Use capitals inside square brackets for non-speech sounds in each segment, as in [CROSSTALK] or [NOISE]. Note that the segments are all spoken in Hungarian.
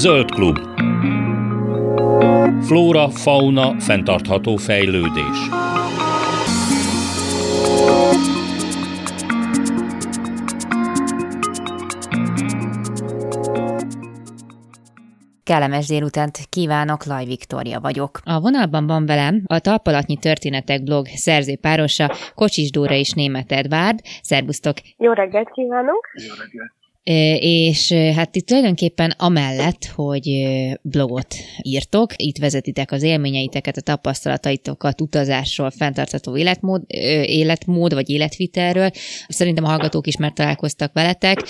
Zöld klub. Flóra, fauna, fenntartható fejlődés. Kellemes délutánt kívánok, Laj Viktória vagyok. A vonalban van velem a Talpalatnyi Történetek blog szerzőpárosa Kocsis Dóra és Német Edvárd. Szerbusztok! Jó reggelt kívánok! Jó reggelt! És hát itt tulajdonképpen amellett, hogy blogot írtok, itt vezetitek az élményeiteket, a tapasztalataitokat utazásról, fenntartható életmód, életmód vagy életvitelről. Szerintem a hallgatók is már találkoztak veletek.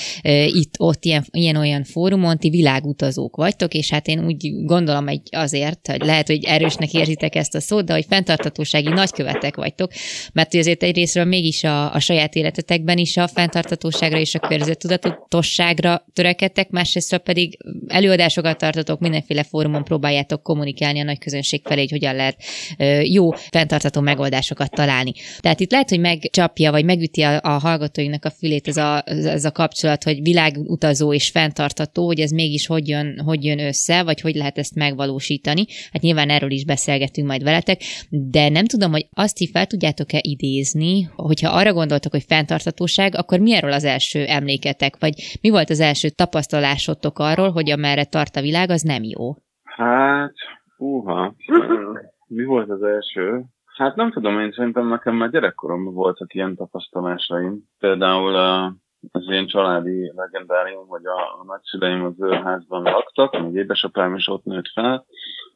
Itt-ott ilyen, ilyen-olyan fórumon ti világutazók vagytok, és hát én úgy gondolom egy azért, hogy lehet, hogy erősnek érzitek ezt a szót, de hogy fenntarthatósági nagykövetek vagytok, mert azért egyrésztről mégis a, a saját életetekben is a fenntarthatóságra és a környezettudatot tudatosságra törekedtek, másrészt pedig előadásokat tartotok, mindenféle fórumon próbáljátok kommunikálni a nagy közönség felé, hogy hogyan lehet jó, fenntartható megoldásokat találni. Tehát itt lehet, hogy megcsapja, vagy megüti a, a hallgatóinknak a fülét ez a, ez a kapcsolat, hogy világutazó és fenntartató, hogy ez mégis hogy jön, hogy jön össze, vagy hogy lehet ezt megvalósítani. Hát nyilván erről is beszélgetünk majd veletek, de nem tudom, hogy azt így fel tudjátok-e idézni, hogyha arra gondoltok, hogy fenntartatóság, akkor mi erről az első emléketek, vagy mi volt az első tapasztalásotok arról, hogy amerre tart a világ, az nem jó? Hát, uha, [LAUGHS] mi volt az első? Hát nem tudom, én szerintem nekem már gyerekkoromban voltak ilyen tapasztalásaim. Például az én családi legendárium, hogy a, a nagyszüleim az őrházban laktak, még édesapám is ott nőtt fel,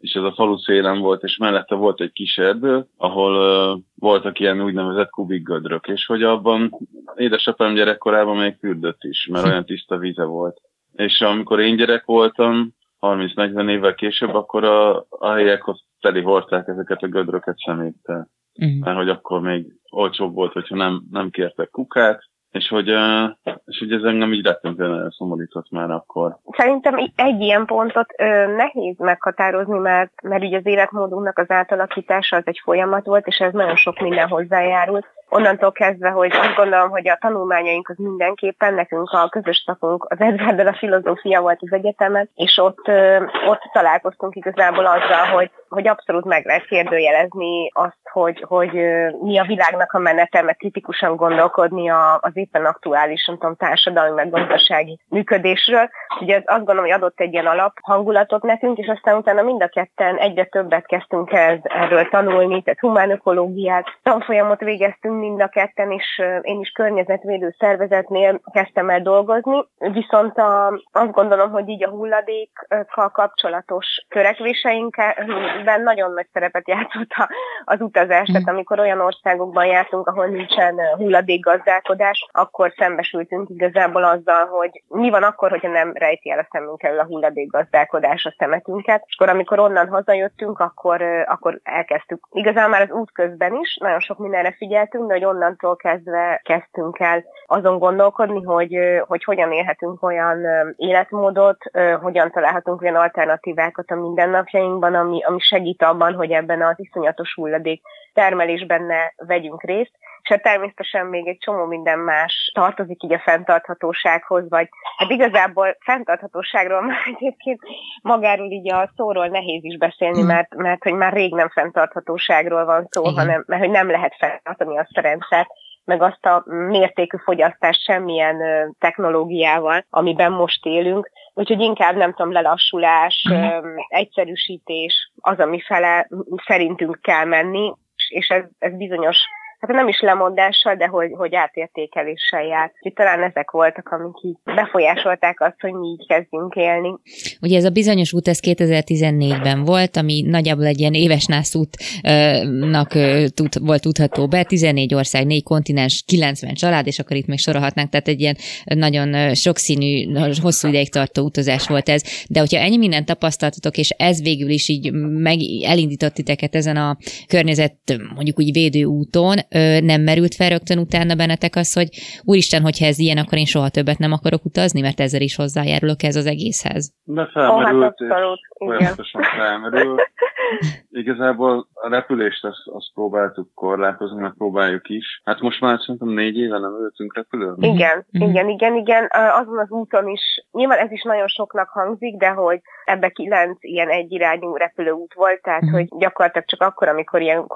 és ez a falu szélen volt, és mellette volt egy kis erdő, ahol uh, voltak ilyen úgynevezett kubikgödrök, és hogy abban édesapám gyerekkorában még fürdött is, mert olyan tiszta víze volt. És amikor én gyerek voltam, 30-40 évvel később, akkor a, a helyek ott teli hordták ezeket a gödröket szeméttel. Uh-huh. Mert hogy akkor még olcsóbb volt, hogyha nem, nem kértek kukát, és hogy, és hogy ez engem így rettentően szomorított már akkor. Szerintem egy ilyen pontot ö, nehéz meghatározni, mert, mert ugye az életmódunknak az átalakítása az egy folyamat volt, és ez nagyon sok minden hozzájárult onnantól kezdve, hogy azt gondolom, hogy a tanulmányaink az mindenképpen, nekünk a közös szakunk az Edvárdal a filozófia volt az egyetemen, és ott, ott találkoztunk igazából azzal, hogy, hogy abszolút meg lehet kérdőjelezni azt, hogy, hogy mi a világnak a menete, meg kritikusan gondolkodni az éppen aktuális, nem tudom, társadalmi, meg gazdasági működésről. Ugye azt gondolom, hogy adott egy ilyen alap hangulatot nekünk, és aztán utána mind a ketten egyre többet kezdtünk el erről tanulni, tehát humánökológiát, tanfolyamot végeztünk mind a ketten, és én is környezetvédő szervezetnél kezdtem el dolgozni, viszont a, azt gondolom, hogy így a hulladékkal kapcsolatos törekvéseinkben nagyon nagy szerepet játszott az utazás, tehát amikor olyan országokban jártunk, ahol nincsen hulladékgazdálkodás, akkor szembesültünk igazából azzal, hogy mi van akkor, hogyha nem rejti el a szemünk elől a hulladékgazdálkodás a szemetünket, és akkor amikor onnan hazajöttünk, akkor, akkor elkezdtük. Igazán már az út közben is, nagyon sok mindenre figyeltünk, de hogy onnantól kezdve kezdtünk el azon gondolkodni, hogy, hogy hogyan élhetünk olyan életmódot, hogyan találhatunk olyan alternatívákat a mindennapjainkban, ami, ami segít abban, hogy ebben az iszonyatos hulladék termelésben ne vegyünk részt, és hát természetesen még egy csomó minden más tartozik így a fenntarthatósághoz, vagy hát igazából fenntarthatóságról már [LAUGHS] egyébként magáról így a szóról nehéz is beszélni, hmm. mert, mert hogy már rég nem fenntarthatóságról van szó, hanem mert hogy nem lehet fenntartani azt a rendszert, meg azt a mértékű fogyasztást semmilyen technológiával, amiben most élünk. Úgyhogy inkább nem tudom, lelassulás, uh-huh. egyszerűsítés az, ami fele szerintünk kell menni, és ez, ez bizonyos hát nem is lemondással, de hogy, hogy átértékeléssel járt. Úgyhogy talán ezek voltak, amik így befolyásolták azt, hogy mi így kezdjünk élni. Ugye ez a bizonyos út, ez 2014-ben volt, ami nagyjából egy ilyen éves nászútnak tud, volt tudható be, 14 ország, 4 kontinens, 90 család, és akkor itt még sorolhatnánk, tehát egy ilyen nagyon sokszínű, hosszú ideig tartó utazás volt ez. De hogyha ennyi mindent tapasztaltatok, és ez végül is így meg elindított titeket ezen a környezet, mondjuk úgy védő úton, nem merült fel rögtön utána bennetek az, hogy úristen, hogyha ez ilyen, akkor én soha többet nem akarok utazni, mert ezzel is hozzájárulok ez az egészhez? De felmerült, oh, hát felmerült. [LAUGHS] Igazából a repülést azt, azt próbáltuk korlátozni, meg próbáljuk is. Hát most már szerintem négy éve nem ültünk repülőn. Igen, mm-hmm. igen, igen, igen. Azon az úton is, nyilván ez is nagyon soknak hangzik, de hogy ebbe kilenc ilyen egyirányú repülőút volt, tehát mm-hmm. hogy gyakorlatilag csak akkor, amikor ilyen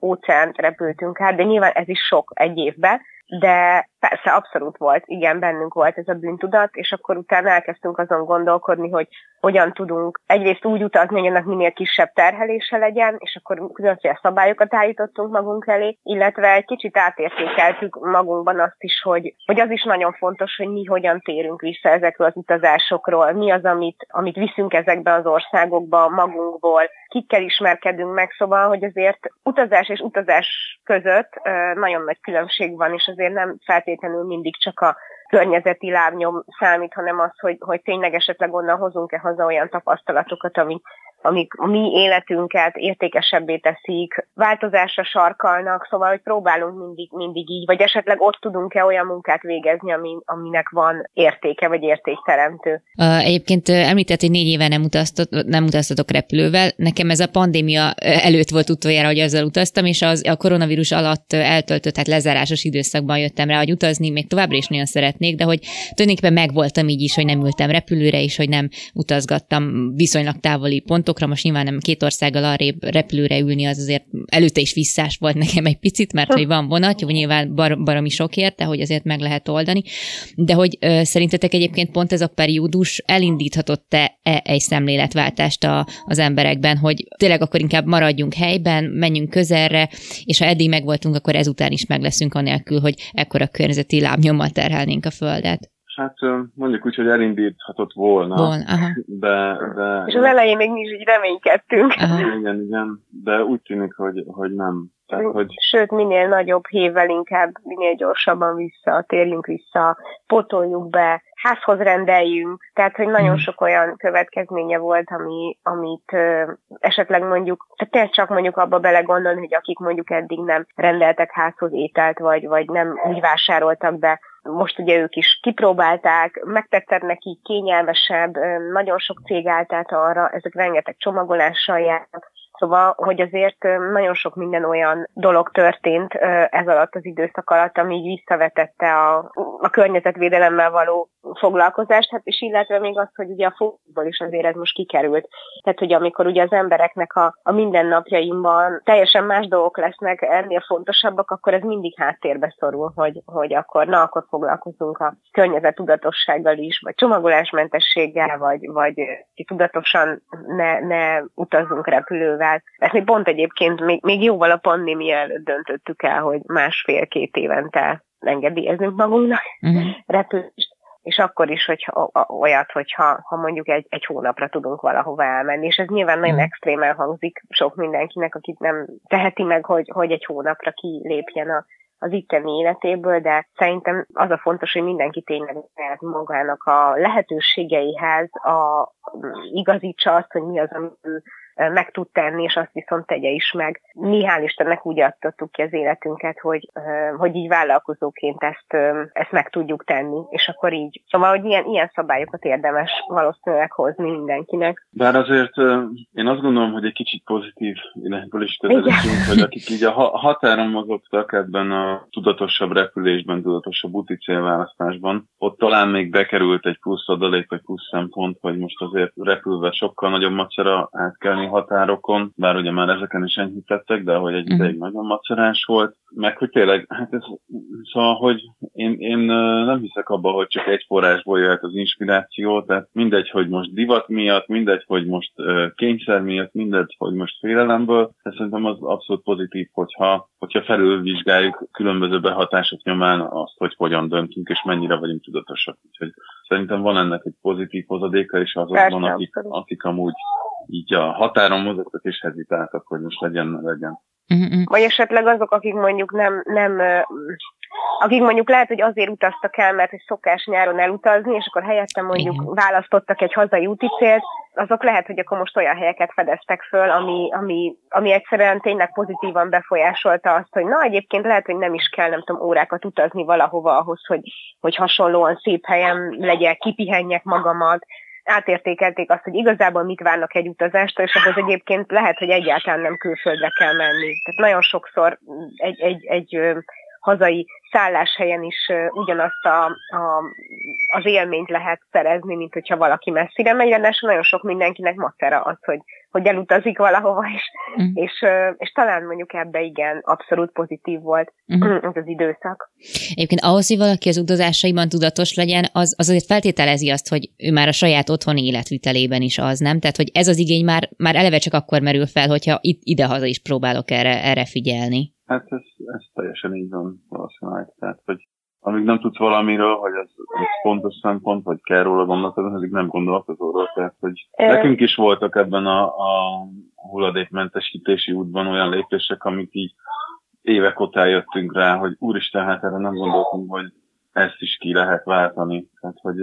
óceánt repültünk át, de nyilván ez is sok egy évben, de persze abszolút volt, igen, bennünk volt ez a bűntudat, és akkor utána elkezdtünk azon gondolkodni, hogy hogyan tudunk egyrészt úgy utazni, hogy ennek minél kisebb terhelése legyen, és akkor különféle szabályokat állítottunk magunk elé, illetve egy kicsit átértékeltük magunkban azt is, hogy, hogy az is nagyon fontos, hogy mi hogyan térünk vissza ezekről az utazásokról, mi az, amit, amit viszünk ezekbe az országokba magunkból, kikkel ismerkedünk meg, szóval, hogy azért utazás és utazás között nagyon nagy különbség van, és azért nem feltétlenül mindig csak a környezeti lábnyom számít, hanem az, hogy, hogy tényleg esetleg onnan hozunk-e haza olyan tapasztalatokat, amik, amik a mi életünket értékesebbé teszik, változásra sarkalnak, szóval, hogy próbálunk mindig, mindig így, vagy esetleg ott tudunk-e olyan munkát végezni, ami, aminek van értéke, vagy értékteremtő. Egyébként említett, hogy négy éve nem, utaztat, nem utaztatok repülővel. Nekem ez a pandémia előtt volt utoljára, hogy azzal utaztam, és az, a koronavírus alatt eltöltött, tehát lezárásos időszakban jöttem rá, hogy utazni még továbbra is nagyon szeretnék, de hogy tulajdonképpen megvoltam így is, hogy nem ültem repülőre, és hogy nem utazgattam viszonylag távoli pontok pontokra, most nyilván nem két országgal arrébb repülőre ülni, az azért előtte is visszás volt nekem egy picit, mert hogy van vonat, jó, nyilván bar, baromi sokért, de hogy azért meg lehet oldani. De hogy ö, szerintetek egyébként pont ez a periódus elindíthatott-e e egy szemléletváltást a, az emberekben, hogy tényleg akkor inkább maradjunk helyben, menjünk közelre, és ha eddig megvoltunk, akkor ezután is meg leszünk anélkül, hogy ekkora környezeti lábnyommal terhelnénk a földet. Hát mondjuk úgy, hogy elindíthatott volna. Volna, aha. De, de... És az elején még mi is így reménykedtünk. Aha. Igen, igen, de úgy tűnik, hogy, hogy nem. Tehát, hogy... Sőt, minél nagyobb hével inkább, minél gyorsabban vissza, térjünk vissza, potoljuk be, házhoz rendeljünk, tehát hogy nagyon mhm. sok olyan következménye volt, ami, amit ö, esetleg mondjuk, tehát tényleg csak mondjuk abba belegondolni, hogy akik mondjuk eddig nem rendeltek házhoz ételt, vagy, vagy nem úgy vásároltak be, most ugye ők is kipróbálták, megtetted neki kényelmesebb, nagyon sok cég állt át arra, ezek rengeteg csomagolással járnak, Szóval, hogy azért nagyon sok minden olyan dolog történt ez alatt az időszak alatt, ami így visszavetette a, a környezetvédelemmel való foglalkozást, hát és illetve még az, hogy ugye a fókuszból is azért ez most kikerült. Tehát, hogy amikor ugye az embereknek a, a mindennapjaimban teljesen más dolgok lesznek ennél fontosabbak, akkor ez mindig háttérbe szorul, hogy, hogy akkor na, akkor foglalkozunk a környezet tudatossággal is, vagy csomagolásmentességgel, vagy, vagy tudatosan ne, ne utazzunk repülővel. Ezt mi pont egyébként még, még jóval a pandémia előtt döntöttük el, hogy másfél-két évente engedélyezünk magunknak uh-huh. repülést és akkor is, hogy olyat, hogyha ha mondjuk egy, egy hónapra tudunk valahova elmenni, és ez nyilván nagyon mm. extrémen hangzik sok mindenkinek, akit nem teheti meg, hogy, hogy egy hónapra kilépjen a, az itteni életéből, de szerintem az a fontos, hogy mindenki tényleg magának a lehetőségeihez a, igazítsa azt, hogy mi az, amit meg tud tenni, és azt viszont tegye is meg. Mi hál' Istennek úgy adtattuk ki az életünket, hogy, hogy így vállalkozóként ezt, ezt meg tudjuk tenni, és akkor így. Szóval, hogy ilyen, ilyen szabályokat érdemes valószínűleg hozni mindenkinek. Bár azért én azt gondolom, hogy egy kicsit pozitív irányból is közelítünk, hogy akik így a határon mozogtak ebben a tudatosabb repülésben, tudatosabb úti célválasztásban, ott talán még bekerült egy plusz adalék, vagy plusz szempont, hogy most azért repülve sokkal nagyobb macera átkelni határokon, bár ugye már ezeken is enyhítettek, de hogy egy ideig nagyon macerás volt, meg hogy tényleg, hát ez, szóval, hogy én, én nem hiszek abba, hogy csak egy forrásból jöhet az inspiráció, tehát mindegy, hogy most divat miatt, mindegy, hogy most kényszer miatt, mindegy, hogy most félelemből, de szerintem az abszolút pozitív, hogyha, hogyha felülvizsgáljuk különböző behatások nyomán azt, hogy hogyan döntünk, és mennyire vagyunk tudatosak. Úgyhogy szerintem van ennek egy pozitív hozadéka, és azokban, akik, akik amúgy így a határon mozogtak és hezitáltak, hogy most legyen, legyen. Uh-huh. Vagy esetleg azok, akik mondjuk nem, nem akik mondjuk lehet, hogy azért utaztak el, mert hogy szokás nyáron elutazni, és akkor helyette mondjuk Igen. választottak egy hazai úti célt, azok lehet, hogy akkor most olyan helyeket fedeztek föl, ami, ami, ami egyszerűen tényleg pozitívan befolyásolta azt, hogy na egyébként lehet, hogy nem is kell, nem tudom, órákat utazni valahova ahhoz, hogy, hogy hasonlóan szép helyen legyek, kipihenjek magamat, átértékelték azt, hogy igazából mit várnak egy utazástól, és ahhoz egyébként lehet, hogy egyáltalán nem külföldre kell menni. Tehát nagyon sokszor egy, egy, egy hazai szálláshelyen is ugyanazt a, a, az élményt lehet szerezni, mint hogyha valaki messzire megy, de nagyon sok mindenkinek macera az, hogy, hogy elutazik valahova, és, mm. és, és talán mondjuk ebbe igen, abszolút pozitív volt mm. [CLEARS THROAT] ez az időszak. Egyébként ahhoz, hogy valaki az utazásaiban tudatos legyen, az, az azért feltételezi azt, hogy ő már a saját otthoni életvitelében is az, nem? Tehát, hogy ez az igény már, már eleve csak akkor merül fel, hogyha itt idehaza is próbálok erre, erre figyelni. Hát ez, ez teljesen így van valószínűleg. Tehát, hogy amíg nem tudsz valamiről, hogy ez, ez fontos szempont, vagy kell róla gondolkodni, addig nem gondolkozol Tehát, hogy nekünk is voltak ebben a, a hulladékmentesítési útban olyan lépések, amik így évek óta jöttünk rá, hogy úristen, hát erre nem gondoltunk, hogy ezt is ki lehet váltani. Tehát, hogy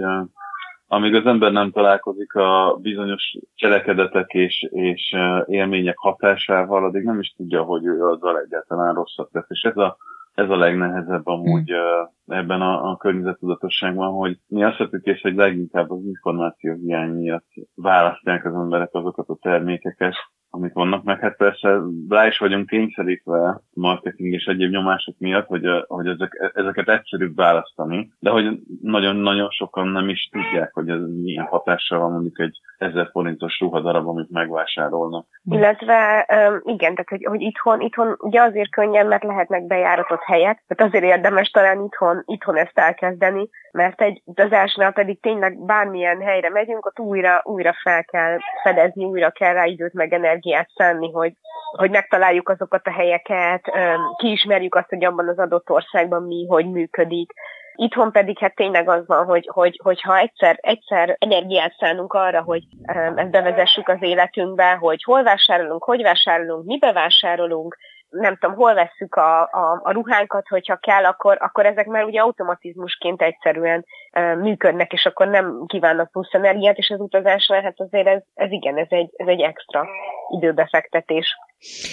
amíg az ember nem találkozik a bizonyos cselekedetek és, és élmények hatásával, addig nem is tudja, hogy ő azzal egyáltalán rosszat tesz. És ez a, ez a legnehezebb amúgy hmm. ebben a, a környezetudatosságban, hogy mi azt hiszük, és hogy leginkább az információ hiány miatt választják az emberek azokat a termékeket, amik vannak, meg hát persze rá is vagyunk kényszerítve marketing és egyéb nyomások miatt, hogy, hogy ezek, ezeket egyszerűbb választani, de hogy nagyon-nagyon sokan nem is tudják, hogy ez milyen hatással van mondjuk egy ezer forintos ruhadarab, amit megvásárolnak. Illetve igen, tehát hogy, hogy itthon, itthon ugye azért könnyen, mert lehetnek bejáratott helyek, tehát azért érdemes talán itthon, itthon ezt elkezdeni, mert egy utazásnál pedig tényleg bármilyen helyre megyünk, ott újra, újra fel kell fedezni, újra kell rá időt meg szánni, hogy, hogy megtaláljuk azokat a helyeket, kiismerjük azt, hogy abban az adott országban mi, hogy működik, Itthon pedig hát tényleg az van, hogy, hogy, hogyha egyszer, egyszer energiát szánunk arra, hogy ezt bevezessük az életünkbe, hogy hol vásárolunk, hogy vásárolunk, mibe vásárolunk, nem tudom, hol vesszük a, a, a ruhánkat, hogyha kell, akkor, akkor ezek már ugye automatizmusként egyszerűen e, működnek, és akkor nem kívánnak plusz energiát, és az utazásra, hát azért ez, ez igen, ez egy, ez egy extra időbefektetés.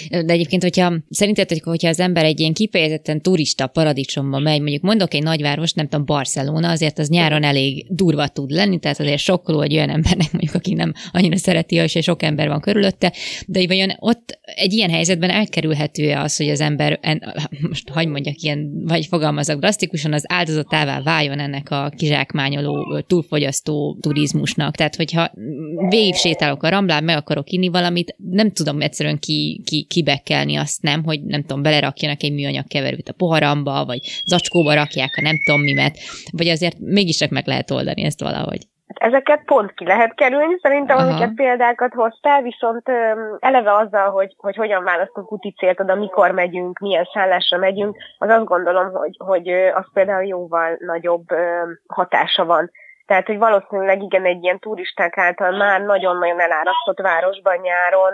De egyébként, hogyha szerinted, hogy hogyha az ember egy ilyen kifejezetten turista paradicsomba megy, mondjuk mondok egy nagyváros, nem tudom, Barcelona, azért az nyáron elég durva tud lenni, tehát azért sokkoló egy olyan embernek, [LAUGHS] mondjuk, aki nem annyira szereti, és sok ember van körülötte, de vajon ott egy ilyen helyzetben elkerülhető az, hogy az ember, most hagy mondjak ilyen, vagy fogalmazok drasztikusan, az áldozatává váljon ennek a kizsákmányoló, túlfogyasztó turizmusnak. Tehát, hogyha végig sétálok a ramblán, meg akarok inni valamit, nem tudom egyszerűen ki, ki, kibekkelni azt nem, hogy nem tudom, belerakjanak egy műanyag keverőt a poharamba, vagy zacskóba rakják a nem tudom mimet, vagy azért mégis csak meg lehet oldani ezt valahogy. Hát ezeket pont ki lehet kerülni, szerintem, Aha. amiket példákat hoztál, viszont öm, eleve azzal, hogy, hogy hogyan választunk úti célt oda, mikor megyünk, milyen szállásra megyünk, az azt gondolom, hogy, hogy az például jóval nagyobb öm, hatása van tehát, hogy valószínűleg igen, egy ilyen turisták által már nagyon-nagyon elárasztott városban nyáron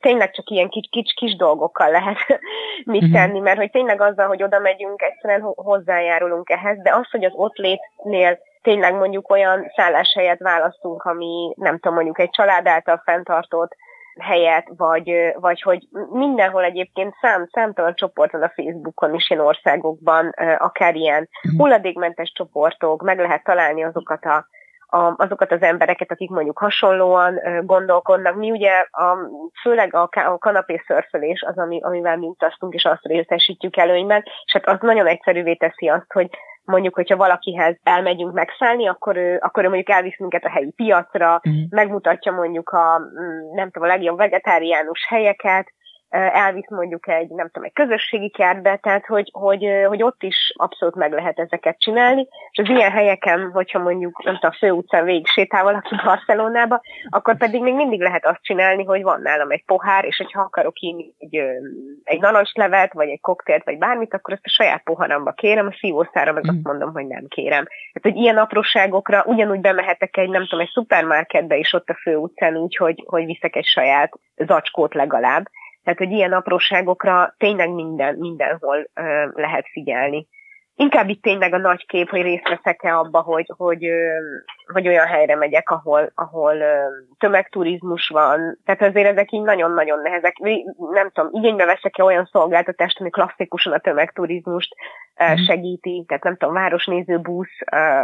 tényleg csak ilyen kis, kis, kis dolgokkal lehet [LAUGHS] mit mhm. tenni, mert hogy tényleg azzal, hogy oda megyünk, egyszerűen hozzájárulunk ehhez, de az, hogy az ott létnél tényleg mondjuk olyan szálláshelyet választunk, ami nem tudom, mondjuk egy család által fenntartott helyet, vagy, vagy hogy mindenhol egyébként szám, számtalan csoport van a Facebookon is ilyen országokban, akár ilyen mhm. hulladékmentes csoportok, meg lehet találni azokat a a, azokat az embereket, akik mondjuk hasonlóan gondolkodnak. Mi ugye a, főleg a, a kanapé szörfölés az, ami, amivel mi utaztunk, és azt részesítjük előnyben, és hát az nagyon egyszerűvé teszi azt, hogy mondjuk, hogyha valakihez elmegyünk megszállni, akkor ő, akkor ő mondjuk elvisz minket a helyi piacra, mm. megmutatja mondjuk a, mm, nem tudom, a legjobb vegetáriánus helyeket, elvisz mondjuk egy, nem tudom, egy közösségi kertbe, tehát hogy, hogy, hogy ott is abszolút meg lehet ezeket csinálni, és az ilyen helyeken, hogyha mondjuk, nem tudom, a főutcán végig sétál valaki Barcelonába, akkor pedig még mindig lehet azt csinálni, hogy van nálam egy pohár, és hogyha akarok inni egy, egy narancslevet, vagy egy koktélt, vagy bármit, akkor ezt a saját poharamba kérem, a szívószára meg azt mm. mondom, hogy nem kérem. Tehát, hogy ilyen apróságokra ugyanúgy bemehetek egy, nem tudom, egy szupermarketbe is ott a főutcán úgy, hogy, hogy viszek egy saját zacskót legalább. Tehát, hogy ilyen apróságokra tényleg minden, mindenhol ö, lehet figyelni. Inkább itt tényleg a nagy kép, hogy részt veszek-e abba, hogy, hogy, hogy olyan helyre megyek, ahol, ahol tömegturizmus van. Tehát azért ezek így nagyon-nagyon nehezek. Nem tudom, igénybe veszek-e olyan szolgáltatást, ami klasszikusan a tömegturizmust mhm. segíti. Tehát nem tudom, városnéző busz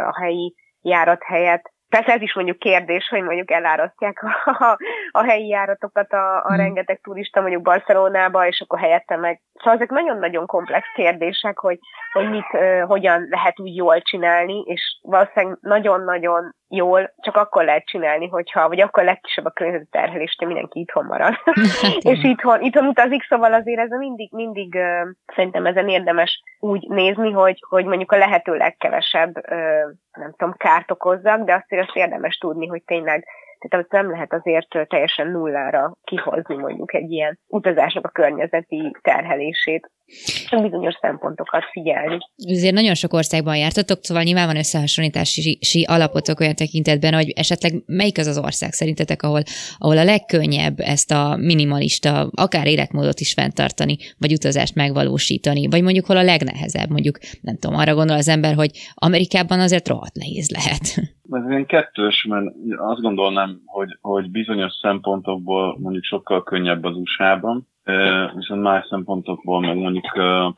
a helyi járat helyett Persze ez is mondjuk kérdés, hogy mondjuk elárasztják a, a helyi járatokat a, a hmm. rengeteg turista mondjuk Barcelonába, és akkor helyette meg. Szóval ezek nagyon-nagyon komplex kérdések, hogy, hogy mit, uh, hogyan lehet úgy jól csinálni, és valószínűleg nagyon-nagyon jól csak akkor lehet csinálni, hogyha, vagy akkor legkisebb a környezeti terhelés, hogy mindenki itthon marad. [LAUGHS] Hát [LAUGHS] és itthon, itthon utazik, szóval azért ez mindig, mindig uh, szerintem ezen érdemes úgy nézni, hogy, hogy mondjuk a lehető legkevesebb, uh, nem tudom, kárt okozzak, de azt, azt érdemes tudni, hogy tényleg tehát azt nem lehet azért teljesen nullára kihozni mondjuk egy ilyen utazásnak a környezeti terhelését. Csak bizonyos szempontokat figyelni. Azért nagyon sok országban jártatok, szóval nyilván van összehasonlítási alapotok olyan tekintetben, hogy esetleg melyik az az ország szerintetek, ahol, ahol a legkönnyebb ezt a minimalista, akár életmódot is fenntartani, vagy utazást megvalósítani, vagy mondjuk hol a legnehezebb, mondjuk nem tudom, arra gondol az ember, hogy Amerikában azért rohadt nehéz lehet. Ez ilyen kettős, mert azt gondolnám, hogy, hogy bizonyos szempontokból mondjuk sokkal könnyebb az USA-ban, viszont más szempontokból meg mondjuk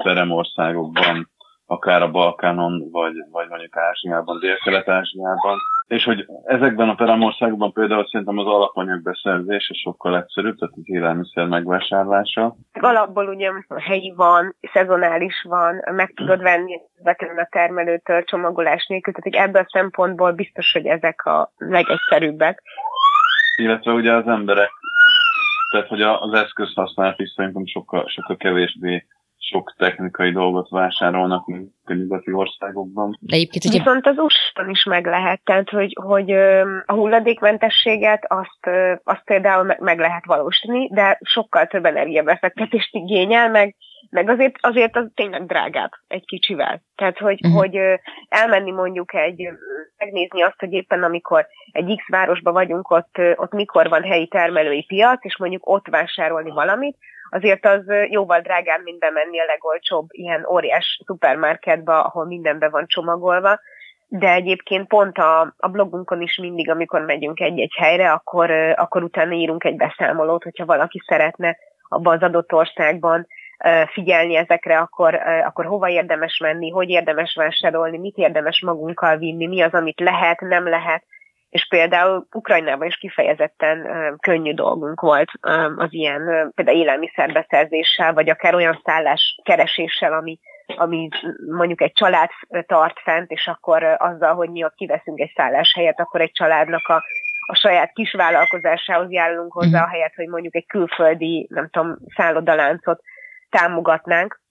peremországokban, akár a Balkánon, vagy, vagy mondjuk Ázsiában, Dél-Kelet-Ázsiában. És hogy ezekben a peremországokban például szerintem az alapanyag beszerzése sokkal egyszerűbb, tehát az élelmiszer megvásárlása. Alapból ugye helyi van, szezonális van, meg tudod venni vetlenül a termelőtől csomagolás nélkül, tehát hogy ebből a szempontból biztos, hogy ezek a legegyszerűbbek. Illetve ugye az emberek tehát hogy az eszköz használat is szerintem sokkal, sokkal kevésbé sok technikai dolgot vásárolnak, mint a nyugati országokban. De egyébként, ugye... Viszont az usa is meg lehet, tehát hogy, hogy a hulladékmentességet azt, azt például meg lehet valósítani, de sokkal több energiabefektetést igényel, meg, meg azért, azért az tényleg drágább egy kicsivel. Tehát, hogy, uh-huh. hogy elmenni mondjuk egy, megnézni azt, hogy éppen amikor egy X városba vagyunk, ott, ott mikor van helyi termelői piac, és mondjuk ott vásárolni valamit, azért az jóval drágább, mint bemenni a legolcsóbb ilyen óriás szupermarketbe, ahol minden be van csomagolva, de egyébként pont a, a blogunkon is mindig, amikor megyünk egy-egy helyre, akkor, akkor utána írunk egy beszámolót, hogyha valaki szeretne abban az adott országban figyelni ezekre, akkor, akkor hova érdemes menni, hogy érdemes vásárolni, mit érdemes magunkkal vinni, mi az, amit lehet, nem lehet, és például Ukrajnában is kifejezetten könnyű dolgunk volt az ilyen például élelmiszerbeszerzéssel, vagy akár olyan szállás kereséssel, ami, ami mondjuk egy család tart fent, és akkor azzal, hogy mi ott kiveszünk egy szálláshelyet, akkor egy családnak a, a saját kis vállalkozásához járulunk hozzá, mhm. ahelyett, hogy mondjuk egy külföldi, nem tudom, szállodaláncot támogatnánk.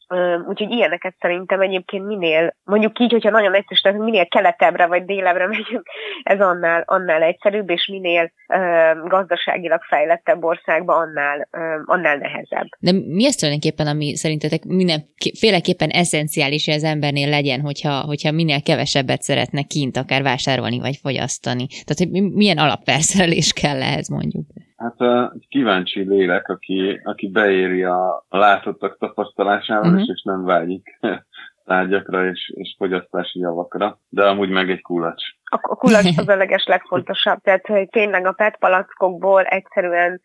Úgyhogy ilyeneket szerintem egyébként minél, mondjuk így, hogyha nagyon egyszerű, tehát minél keletebbre vagy délebbre [LAUGHS] megyünk, ez annál, annál egyszerűbb, és minél uh, gazdaságilag fejlettebb országban annál, uh, annál nehezebb. De mi az tulajdonképpen, ami szerintetek mindenféleképpen eszenciális, hogy az embernél legyen, hogyha, hogyha minél kevesebbet szeretne kint akár vásárolni vagy fogyasztani? Tehát, hogy milyen alapperszerelés kell ehhez mondjuk? Hát egy kíváncsi lélek, aki, aki beéri a, látottak tapasztalásával, uh-huh. és nem vágyik [LAUGHS] tárgyakra és, és fogyasztási javakra, de amúgy meg egy kulacs. A, a kulacs [LAUGHS] az a leges legfontosabb, tehát hogy tényleg a PET palackokból egyszerűen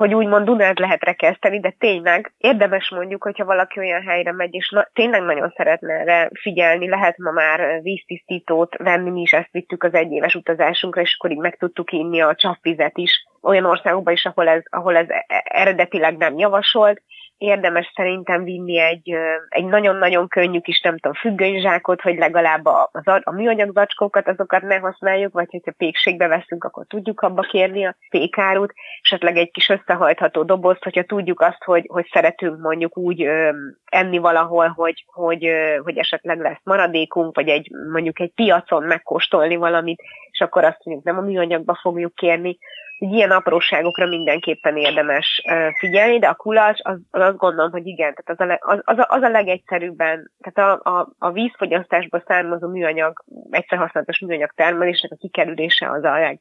hogy úgymond Dunát lehet rekeszteni, de tényleg érdemes mondjuk, hogyha valaki olyan helyre megy, és na, tényleg nagyon szeretne erre figyelni, lehet ma már víztisztítót venni, mi is ezt vittük az egyéves utazásunkra, és akkor így meg tudtuk inni a csapvizet is olyan országokban is, ahol ez, ahol ez eredetileg nem javasolt, érdemes szerintem vinni egy, egy nagyon-nagyon könnyű kis, nem tudom, függönyzsákot, hogy legalább a, a, a műanyag zacskókat, azokat ne használjuk, vagy hogyha pékségbe veszünk, akkor tudjuk abba kérni a pékárút, esetleg egy kis összehajtható dobozt, hogyha tudjuk azt, hogy, hogy szeretünk mondjuk úgy ö, enni valahol, hogy, hogy, ö, hogy esetleg lesz maradékunk, vagy egy mondjuk egy piacon megkóstolni valamit, és akkor azt mondjuk nem a műanyagba fogjuk kérni, hogy ilyen apróságokra mindenképpen érdemes figyelni, de a kulacs, az, az azt gondolom, hogy igen, tehát az a, az, az, a, az a legegyszerűbben, tehát a, a, a vízfogyasztásból származó műanyag, egyszer használatos műanyag termelésnek a kikerülése az a leg,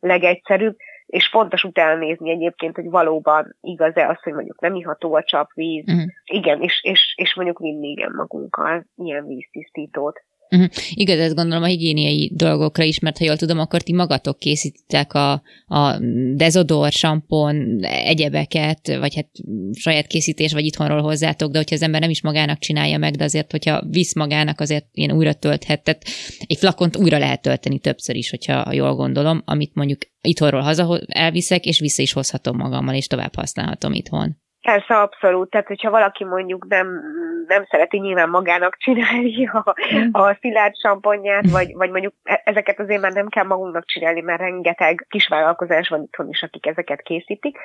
legegyszerűbb, és fontos utána nézni egyébként, hogy valóban igaz-e az, hogy mondjuk nem iható a csapvíz, uh-huh. igen, és, és, és mondjuk vinni igen magunkkal ilyen víztisztítót. Uh-huh. Igaz, ezt gondolom a higiéniai dolgokra is, mert ha jól tudom, akkor ti magatok készítitek a, a dezodor, sampon, egyebeket, vagy hát saját készítés, vagy itthonról hozzátok, de hogyha az ember nem is magának csinálja meg, de azért, hogyha visz magának, azért ilyen újra tölthet. Tehát egy flakont újra lehet tölteni többször is, hogyha jól gondolom, amit mondjuk itthonról haza elviszek, és vissza is hozhatom magammal, és tovább használhatom itthon. Persze, abszolút. Tehát, hogyha valaki mondjuk nem, nem szereti nyilván magának csinálni a, a szilárd samponját, vagy, vagy mondjuk e, ezeket azért már nem kell magunknak csinálni, mert rengeteg kisvállalkozás van itthon is, akik ezeket készítik,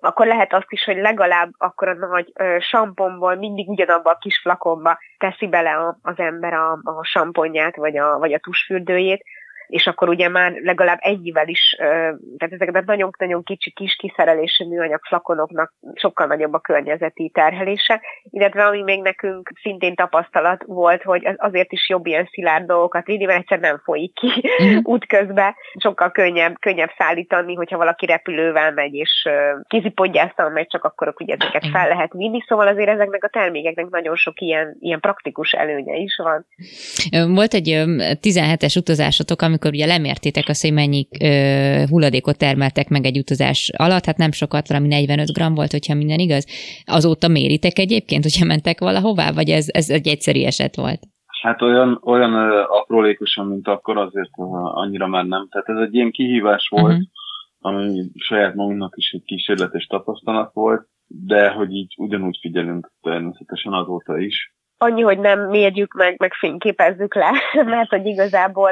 akkor lehet azt is, hogy legalább akkor a nagy ö, samponból mindig ugyanabba a kis flakonba teszi bele a, az ember a, a samponját, vagy a, vagy a tusfürdőjét, és akkor ugye már legalább ennyivel is, tehát ezekben nagyon-nagyon kicsi kis kiszerelésű műanyag flakonoknak sokkal nagyobb a környezeti terhelése, illetve ami még nekünk szintén tapasztalat volt, hogy azért is jobb ilyen szilárd dolgokat vinni, mert egyszer nem folyik ki uh-huh. [LAUGHS] útközben, sokkal könnyebb, könnyebb szállítani, hogyha valaki repülővel megy, és kézipodgyásztal megy, csak akkor ugye ezeket fel lehet vinni, szóval azért ezeknek a termékeknek nagyon sok ilyen, ilyen praktikus előnye is van. Volt egy 17-es utazásotok, ami amikor ugye lemértétek azt, hogy mennyi ö, hulladékot termeltek meg egy utazás alatt, hát nem sokat, valami 45 gram volt, hogyha minden igaz. Azóta méritek egyébként, hogyha mentek valahová, vagy ez, ez egy egyszerű eset volt? Hát olyan, olyan aprólékosan, mint akkor azért annyira már nem. Tehát ez egy ilyen kihívás volt, uh-huh. ami saját magunknak is egy kísérletes tapasztalat volt, de hogy így ugyanúgy figyelünk természetesen azóta is annyi, hogy nem mérjük meg, meg fényképezzük le, [LAUGHS] mert hogy igazából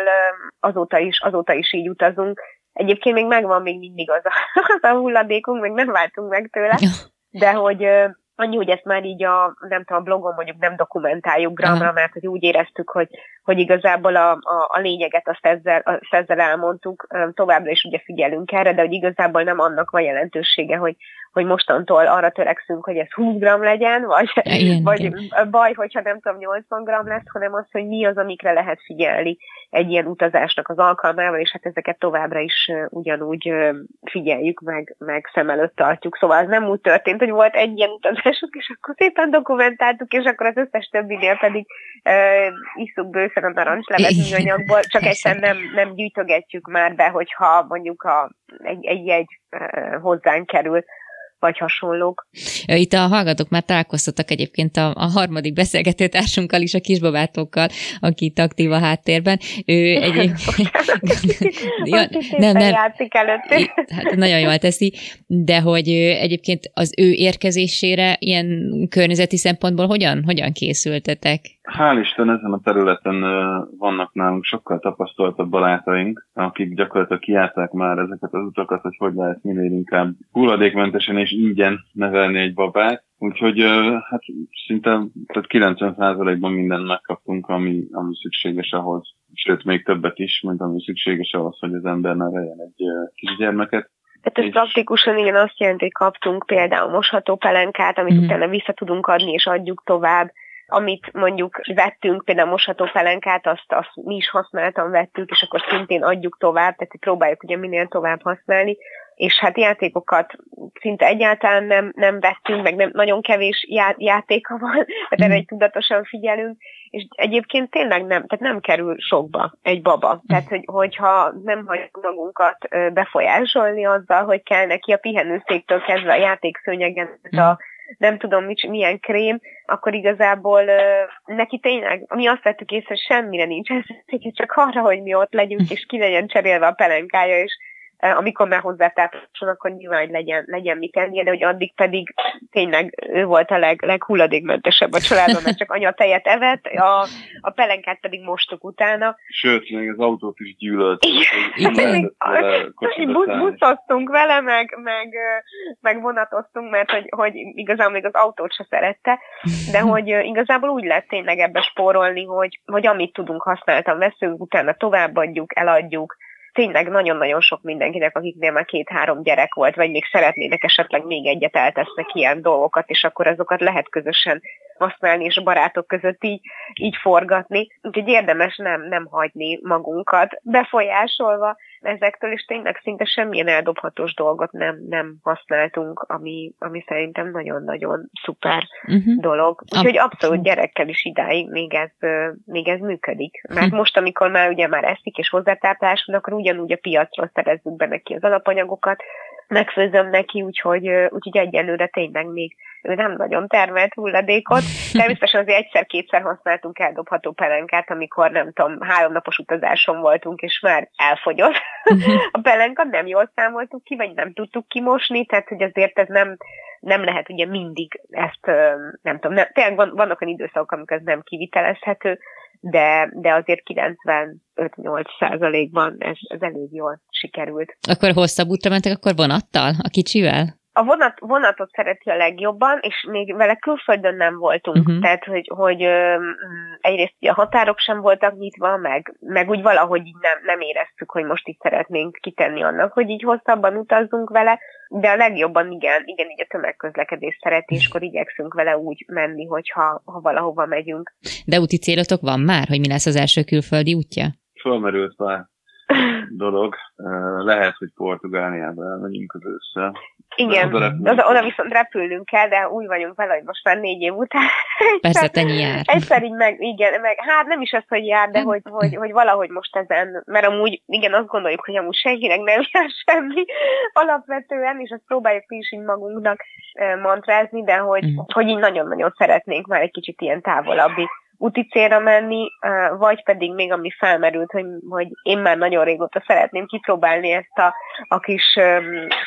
azóta is, azóta is így utazunk. Egyébként még megvan még mindig az a, [LAUGHS] az a hulladékunk, még nem váltunk meg tőle, de hogy annyi, hogy ezt már így a, nem tudom, a blogon mondjuk nem dokumentáljuk gramra, mert hogy úgy éreztük, hogy, hogy igazából a, a, a lényeget azt ezzel, azt ezzel elmondtuk, továbbra is ugye figyelünk erre, de hogy igazából nem annak van jelentősége, hogy, hogy mostantól arra törekszünk, hogy ez 20 gram legyen, vagy, igen, [LAUGHS] vagy igen. baj, hogyha nem tudom, 80 gram lesz, hanem az, hogy mi az, amikre lehet figyelni egy ilyen utazásnak az alkalmával, és hát ezeket továbbra is ugyanúgy figyeljük, meg, meg szem előtt tartjuk. Szóval ez nem úgy történt, hogy volt egy ilyen utazásunk, és akkor szépen dokumentáltuk, és akkor az összes többinél pedig uh, iszunk bőszen a narancslevet műanyagból, csak egyszer nem, nem gyűjtögetjük már be, hogyha mondjuk a, egy, egy jegy hozzánk kerül, vagy hasonlók. Itt a hallgatók már találkoztattak egyébként a, a harmadik beszélgetőtársunkkal is, a kisbabátokkal, aki itt aktív a háttérben. Ő egyébként... [LAUGHS] ja, nem, nem. játszik előtt. Hát nagyon jól teszi, de hogy egyébként az ő érkezésére ilyen környezeti szempontból hogyan, hogyan készültetek? Hál' Isten ezen a területen vannak nálunk sokkal tapasztaltabb barátaink, akik gyakorlatilag kiállták már ezeket az utakat, hogy hogy lehet minél inkább hulladékmentesen és ingyen nevelni egy babát. Úgyhogy hát szinte tehát 90%-ban mindent megkaptunk, ami, ami szükséges ahhoz, sőt még többet is, mint ami szükséges ahhoz, hogy az ember neveljen egy kisgyermeket. Hát ez és... praktikusan igen azt jelenti, hogy kaptunk például mosható pelenkát, amit mm. utána vissza tudunk adni és adjuk tovább amit mondjuk vettünk, például mosható pelenkát, azt, azt mi is használtan vettük, és akkor szintén adjuk tovább, tehát próbáljuk ugye minél tovább használni, és hát játékokat szinte egyáltalán nem, nem vettünk, meg nem, nagyon kevés já, játéka van, tehát erre egy tudatosan figyelünk, és egyébként tényleg nem, tehát nem kerül sokba egy baba. Tehát, hogy, hogyha nem hagyjuk magunkat befolyásolni azzal, hogy kell neki a pihenőszéktől kezdve a játékszőnyegen a nem tudom mit, milyen krém, akkor igazából neki tényleg, mi azt vettük észre, hogy semmire nincs, ez csak arra, hogy mi ott legyünk, és ki legyen cserélve a pelenkája, és amikor már hozzátartosan, akkor nyilván, hogy legyen, legyen mit tennie, de hogy addig pedig tényleg ő volt a leg, leghulladékmentesebb a családban, mert csak anya tejet evett, a, a pelenkát pedig mostuk utána. Sőt, még az autót is gyűlölt. Buszoztunk vele, meg, meg, meg vonatoztunk, mert hogy, hogy igazából még az autót se szerette, de [LAUGHS] hogy igazából úgy lehet tényleg ebbe spórolni, hogy, hogy amit tudunk használtan veszünk, utána továbbadjuk, eladjuk, tényleg nagyon-nagyon sok mindenkinek, akiknél már két-három gyerek volt, vagy még szeretnének esetleg még egyet eltesznek ilyen dolgokat, és akkor azokat lehet közösen használni, és a barátok között így, így forgatni. Úgyhogy érdemes nem, nem hagyni magunkat befolyásolva, ezektől, és tényleg szinte semmilyen eldobhatós dolgot nem, nem használtunk, ami, ami szerintem nagyon-nagyon szuper uh-huh. dolog. Úgyhogy abszolút gyerekkel is idáig még ez, még ez működik. Mert uh-huh. most, amikor már ugye már eszik és hozzátáplás van, akkor ugyanúgy a piacról szerezzük be neki az alapanyagokat, megfőzöm neki, úgyhogy, úgyhogy egyelőre tényleg még ő nem nagyon termelt hulladékot. [LAUGHS] Természetesen azért egyszer-kétszer használtunk eldobható pelenkát, amikor nem tudom, háromnapos utazáson voltunk, és már elfogyott. [LAUGHS] A pelenka nem jól számoltuk ki, vagy nem tudtuk kimosni, tehát hogy azért ez nem, nem lehet ugye mindig ezt, nem tudom, nem, tényleg van, vannak olyan időszakok, amikor ez nem kivitelezhető, de, de azért 95-8 százalékban ez, ez elég jól sikerült. Akkor hosszabb útra mentek, akkor vonattal, a kicsivel? A vonat, vonatot szereti a legjobban, és még vele külföldön nem voltunk. Uh-huh. Tehát, hogy, hogy ö, egyrészt a határok sem voltak nyitva, meg, meg úgy valahogy így nem, nem éreztük, hogy most itt szeretnénk kitenni annak, hogy így hosszabban utazzunk vele, de a legjobban igen, igen, így a tömegközlekedés szeretéskor igyekszünk vele úgy menni, hogyha ha valahova megyünk. De úti célotok van már, hogy mi lesz az első külföldi útja? Fölmerült már dolog. Lehet, hogy Portugáliába elmegyünk az össze. Igen, oda, oda viszont repülnünk kell, de úgy vagyunk vele, hogy most már négy év után. [LAUGHS] Persze, te jár. Egyszer így meg, igen, meg, hát nem is az, hogy jár, de hogy, hogy, hogy valahogy most ezen, mert amúgy, igen, azt gondoljuk, hogy amúgy senkinek nem jár semmi [LAUGHS] alapvetően, és azt próbáljuk is így magunknak mantrázni, de hogy, mm. hogy így nagyon-nagyon szeretnénk már egy kicsit ilyen távolabbi úti célra menni, vagy pedig még ami felmerült, hogy, hogy én már nagyon régóta szeretném kipróbálni ezt a, a kis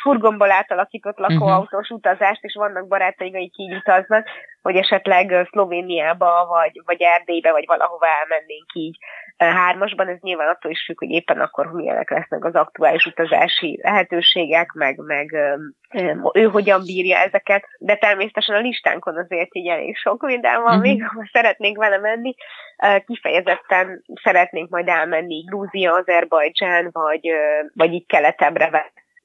furgomból átalakított lakóautós utazást, és vannak barátaink, akik így utaznak, hogy esetleg Szlovéniába, vagy, vagy Erdélybe, vagy valahova elmennénk így hármasban. Ez nyilván attól is függ, hogy éppen akkor milyenek lesznek az aktuális utazási lehetőségek, meg, meg ő hogyan bírja ezeket, de természetesen a listánkon azért így elég sok minden van, uh-huh. még ha szeretnénk vele menni. Kifejezetten szeretnénk majd elmenni Grúzia, Azerbajdzsán, vagy, vagy így keletebbre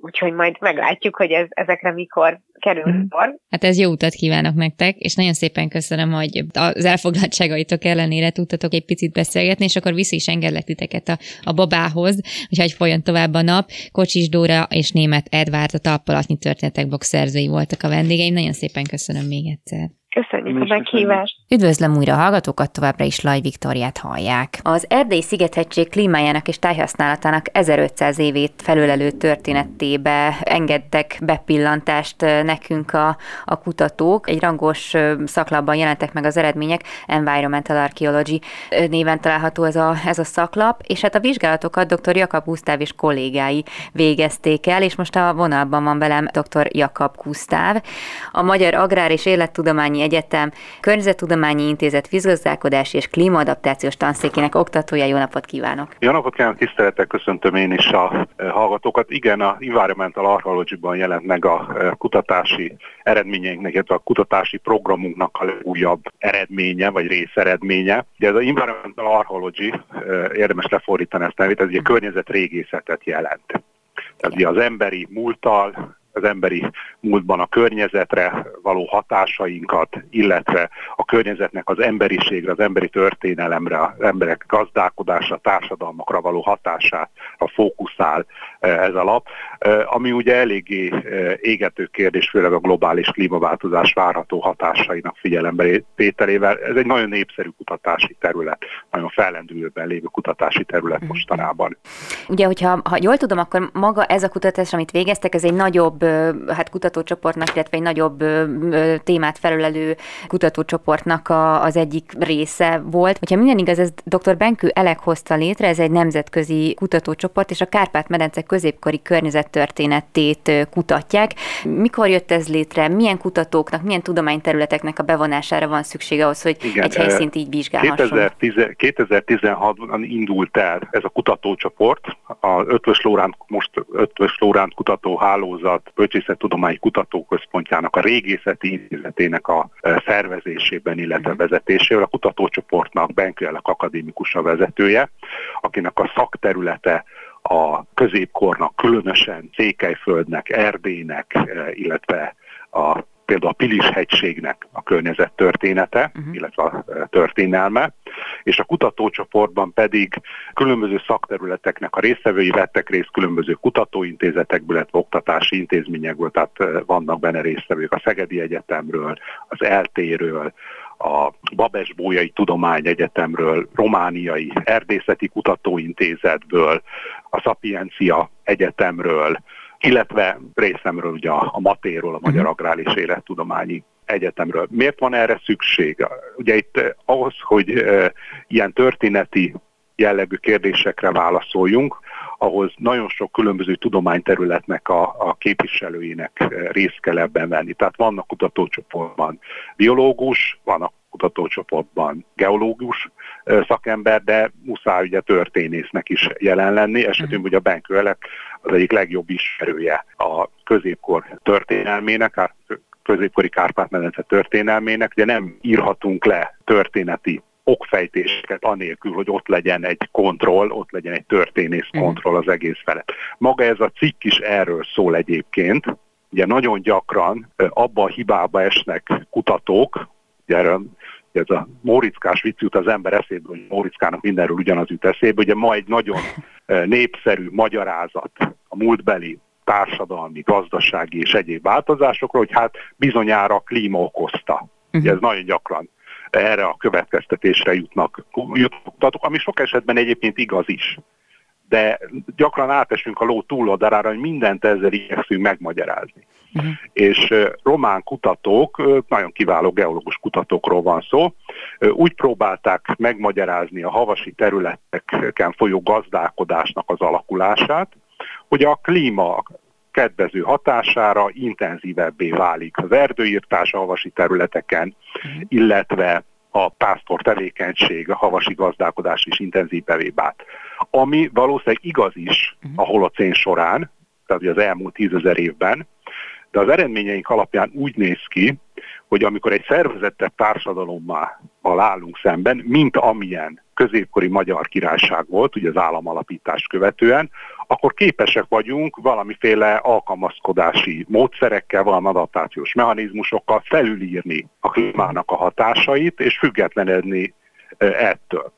úgyhogy majd meglátjuk, hogy ez, ezekre mikor kerül mm. sor. Hát ez jó utat kívánok nektek, és nagyon szépen köszönöm, hogy az elfoglaltságaitok ellenére tudtatok egy picit beszélgetni, és akkor vissza is engedlek titeket a, a babához, hogy folyjon tovább a nap. Kocsis Dóra és német Edvárd a talpalatnyi történetek box szerzői voltak a vendégeim. Nagyon szépen köszönöm még egyszer. Köszönjük a meghívást. Üdvözlöm újra a hallgatókat, továbbra is Laj Viktoriát hallják. Az Erdély szigethegység klímájának és tájhasználatának 1500 évét felülelő történetébe engedtek bepillantást nekünk a, a kutatók. Egy rangos szaklapban jelentek meg az eredmények, Environmental Archaeology néven található ez a, ez a szaklap, és hát a vizsgálatokat dr. Jakab Gusztáv és kollégái végezték el, és most a vonalban van velem dr. Jakab Gusztáv, a Magyar Agrár és Élettudományi Egyetem Környezettudományi Intézet vízgazdálkodási és klímaadaptációs tanszékének oktatója. Jó napot kívánok! Jó napot kívánok, tisztelettel köszöntöm én is a e, hallgatókat. Igen, a Environmental Archaeology-ban jelent meg a e, kutatási eredményeinknek, illetve a kutatási programunknak a legújabb eredménye, vagy részeredménye. Ugye ez a Environmental Archaeology, e, érdemes lefordítani ezt nevét, ez egy környezet régészetet jelent. Tehát ugye az emberi múltal, az emberi múltban a környezetre való hatásainkat, illetve a környezetnek az emberiségre, az emberi történelemre, az emberek gazdálkodásra, társadalmakra való hatását a fókuszál e, ez a lap, e, ami ugye eléggé e, égető kérdés, főleg a globális klímaváltozás várható hatásainak figyelembe tételével. Ez egy nagyon népszerű kutatási terület, nagyon fellendülőben lévő kutatási terület mhm. mostanában. Ugye, hogyha ha jól tudom, akkor maga ez a kutatás, amit végeztek, ez egy nagyobb hát kutatócsoportnak, illetve egy nagyobb témát felülelő kutatócsoportnak a, az egyik része volt. Hogyha minden igaz, ez dr. Benkő Elek hozta létre, ez egy nemzetközi kutatócsoport, és a Kárpát-medence középkori környezettörténetét kutatják. Mikor jött ez létre? Milyen kutatóknak, milyen tudományterületeknek a bevonására van szükség ahhoz, hogy Igen, egy helyszínt így vizsgálhasson? 2016-ban indult el ez a kutatócsoport, a Ötvös Lóránt, most Ötvös Lóránt kutatóhálózat Bölcsészettudományi Kutatóközpontjának a régészeti intézetének a e, szervezésében, illetve mhm. vezetésével a kutatócsoportnak Benkőelek akadémikus a vezetője, akinek a szakterülete a középkornak, különösen Székelyföldnek, Erdélynek, e, illetve a például a Pilis hegységnek a környezet története, uh-huh. illetve a történelme, és a kutatócsoportban pedig különböző szakterületeknek a résztvevői vettek részt különböző kutatóintézetekből, illetve oktatási intézményekből, tehát vannak benne résztvevők a Szegedi Egyetemről, az eltéről, a Babes Bójai Tudományegyetemről, Romániai Erdészeti Kutatóintézetből, a Szapiencia Egyetemről, illetve részemről ugye a, a Matéról, a Magyar uh-huh. Agrár és Élettudományi Egyetemről. Miért van erre szükség? Ugye itt eh, ahhoz, hogy e, ilyen történeti jellegű kérdésekre válaszoljunk, ahhoz nagyon sok különböző tudományterületnek a, a képviselőinek eh, részt kell ebben venni. Tehát vannak kutatócsoportban biológus, vannak kutatócsoportban geológus szakember, de muszáj ugye történésznek is jelen lenni. Esetünkben mhm. ugye a Benkőelek az egyik legjobb ismerője a középkor történelmének, középkori Kárpát-medence történelmének, ugye nem írhatunk le történeti okfejtéseket anélkül, hogy ott legyen egy kontroll, ott legyen egy történész mhm. kontroll az egész felett. Maga ez a cikk is erről szól egyébként, ugye nagyon gyakran abba a hibába esnek kutatók, ugye ez a Móriczkás vicc jut az ember eszébe, hogy Móriczkának mindenről ugyanaz jut eszébe. Ugye ma egy nagyon népszerű magyarázat a múltbeli társadalmi, gazdasági és egyéb változásokról, hogy hát bizonyára a klíma okozta. Ugye ez nagyon gyakran erre a következtetésre jutnak, jutnak, ami sok esetben egyébként igaz is. De gyakran átesünk a ló túloldalára, hogy mindent ezzel igyekszünk megmagyarázni. Uh-huh. És román kutatók, nagyon kiváló geológus kutatókról van szó, úgy próbálták megmagyarázni a havasi területeken folyó gazdálkodásnak az alakulását, hogy a klíma kedvező hatására intenzívebbé válik az erdőírtás a havasi területeken, uh-huh. illetve a pásztor tevékenység, a havasi gazdálkodás is intenzívebbé vált. Ami valószínűleg igaz is uh-huh. a holocén során, tehát az elmúlt tízezer évben, de az eredményeink alapján úgy néz ki, hogy amikor egy szervezettebb társadalommal állunk szemben, mint amilyen középkori magyar királyság volt, ugye az államalapítás követően, akkor képesek vagyunk valamiféle alkalmazkodási módszerekkel, valami adaptációs mechanizmusokkal felülírni a klímának a hatásait, és függetlenedni ettől.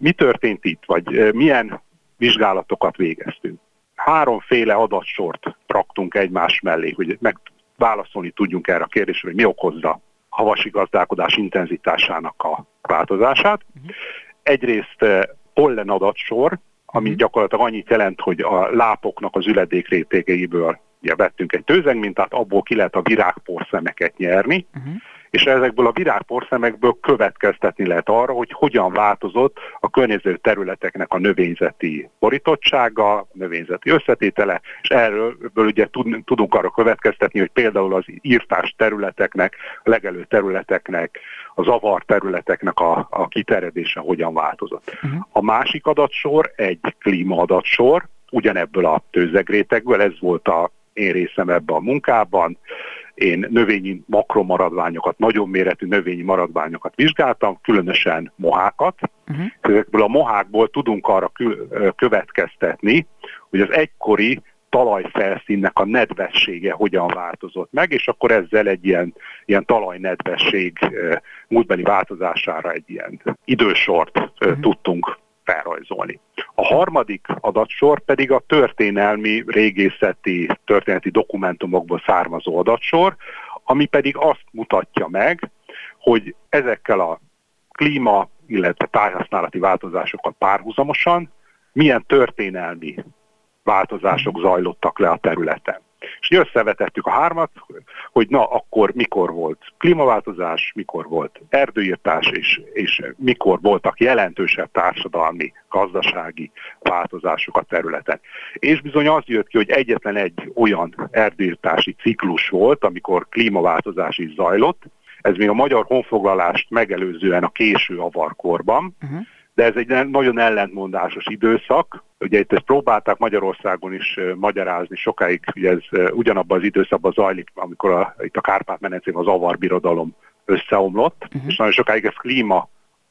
Mi történt itt, vagy milyen vizsgálatokat végeztünk? háromféle adatsort raktunk egymás mellé, hogy meg válaszolni tudjunk erre a kérdésre, hogy mi okozza havasi gazdálkodás intenzitásának a változását. Uh-huh. Egyrészt pollen adatsor, ami uh-huh. gyakorlatilag annyit jelent, hogy a lápoknak az üledék rétegeiből ugye vettünk egy tőzegmintát, abból ki lehet a virágporszemeket nyerni, uh-huh és ezekből a virágporszemekből következtetni lehet arra, hogy hogyan változott a környező területeknek a növényzeti borítottsága, a növényzeti összetétele, és erről ugye tudunk arra következtetni, hogy például az írtás területeknek, a legelő területeknek, az avar területeknek a, a kiterjedése hogyan változott. Uh-huh. A másik adatsor egy klímaadatsor, ugyanebből a tőzegrétegből, ez volt a én részem ebbe a munkában, én növényi makromaradványokat, nagyon méretű növényi maradványokat vizsgáltam, különösen mohákat. Uh-huh. Ezekből a mohákból tudunk arra következtetni, hogy az egykori talajfelszínnek a nedvessége hogyan változott meg, és akkor ezzel egy ilyen, ilyen talajnedvesség múltbeli változására egy ilyen idősort uh-huh. tudtunk felrajzolni. A harmadik adatsor pedig a történelmi, régészeti, történeti dokumentumokból származó adatsor, ami pedig azt mutatja meg, hogy ezekkel a klíma, illetve tájhasználati változásokat párhuzamosan milyen történelmi változások zajlottak le a területen. És összevetettük a hármat, hogy na akkor mikor volt klímaváltozás, mikor volt erdőírtás, és, és mikor voltak jelentősebb társadalmi, gazdasági változások a területen. És bizony az jött ki, hogy egyetlen egy olyan erdőírtási ciklus volt, amikor klímaváltozás is zajlott, ez még a magyar honfoglalást megelőzően a késő avarkorban, uh-huh de ez egy nagyon ellentmondásos időszak. Ugye itt ezt próbálták Magyarországon is magyarázni, sokáig ugye ez ugyanabban az időszakban zajlik, amikor a, itt a Kárpát-menencén az avarbirodalom összeomlott, uh-huh. és nagyon sokáig ezt klíma,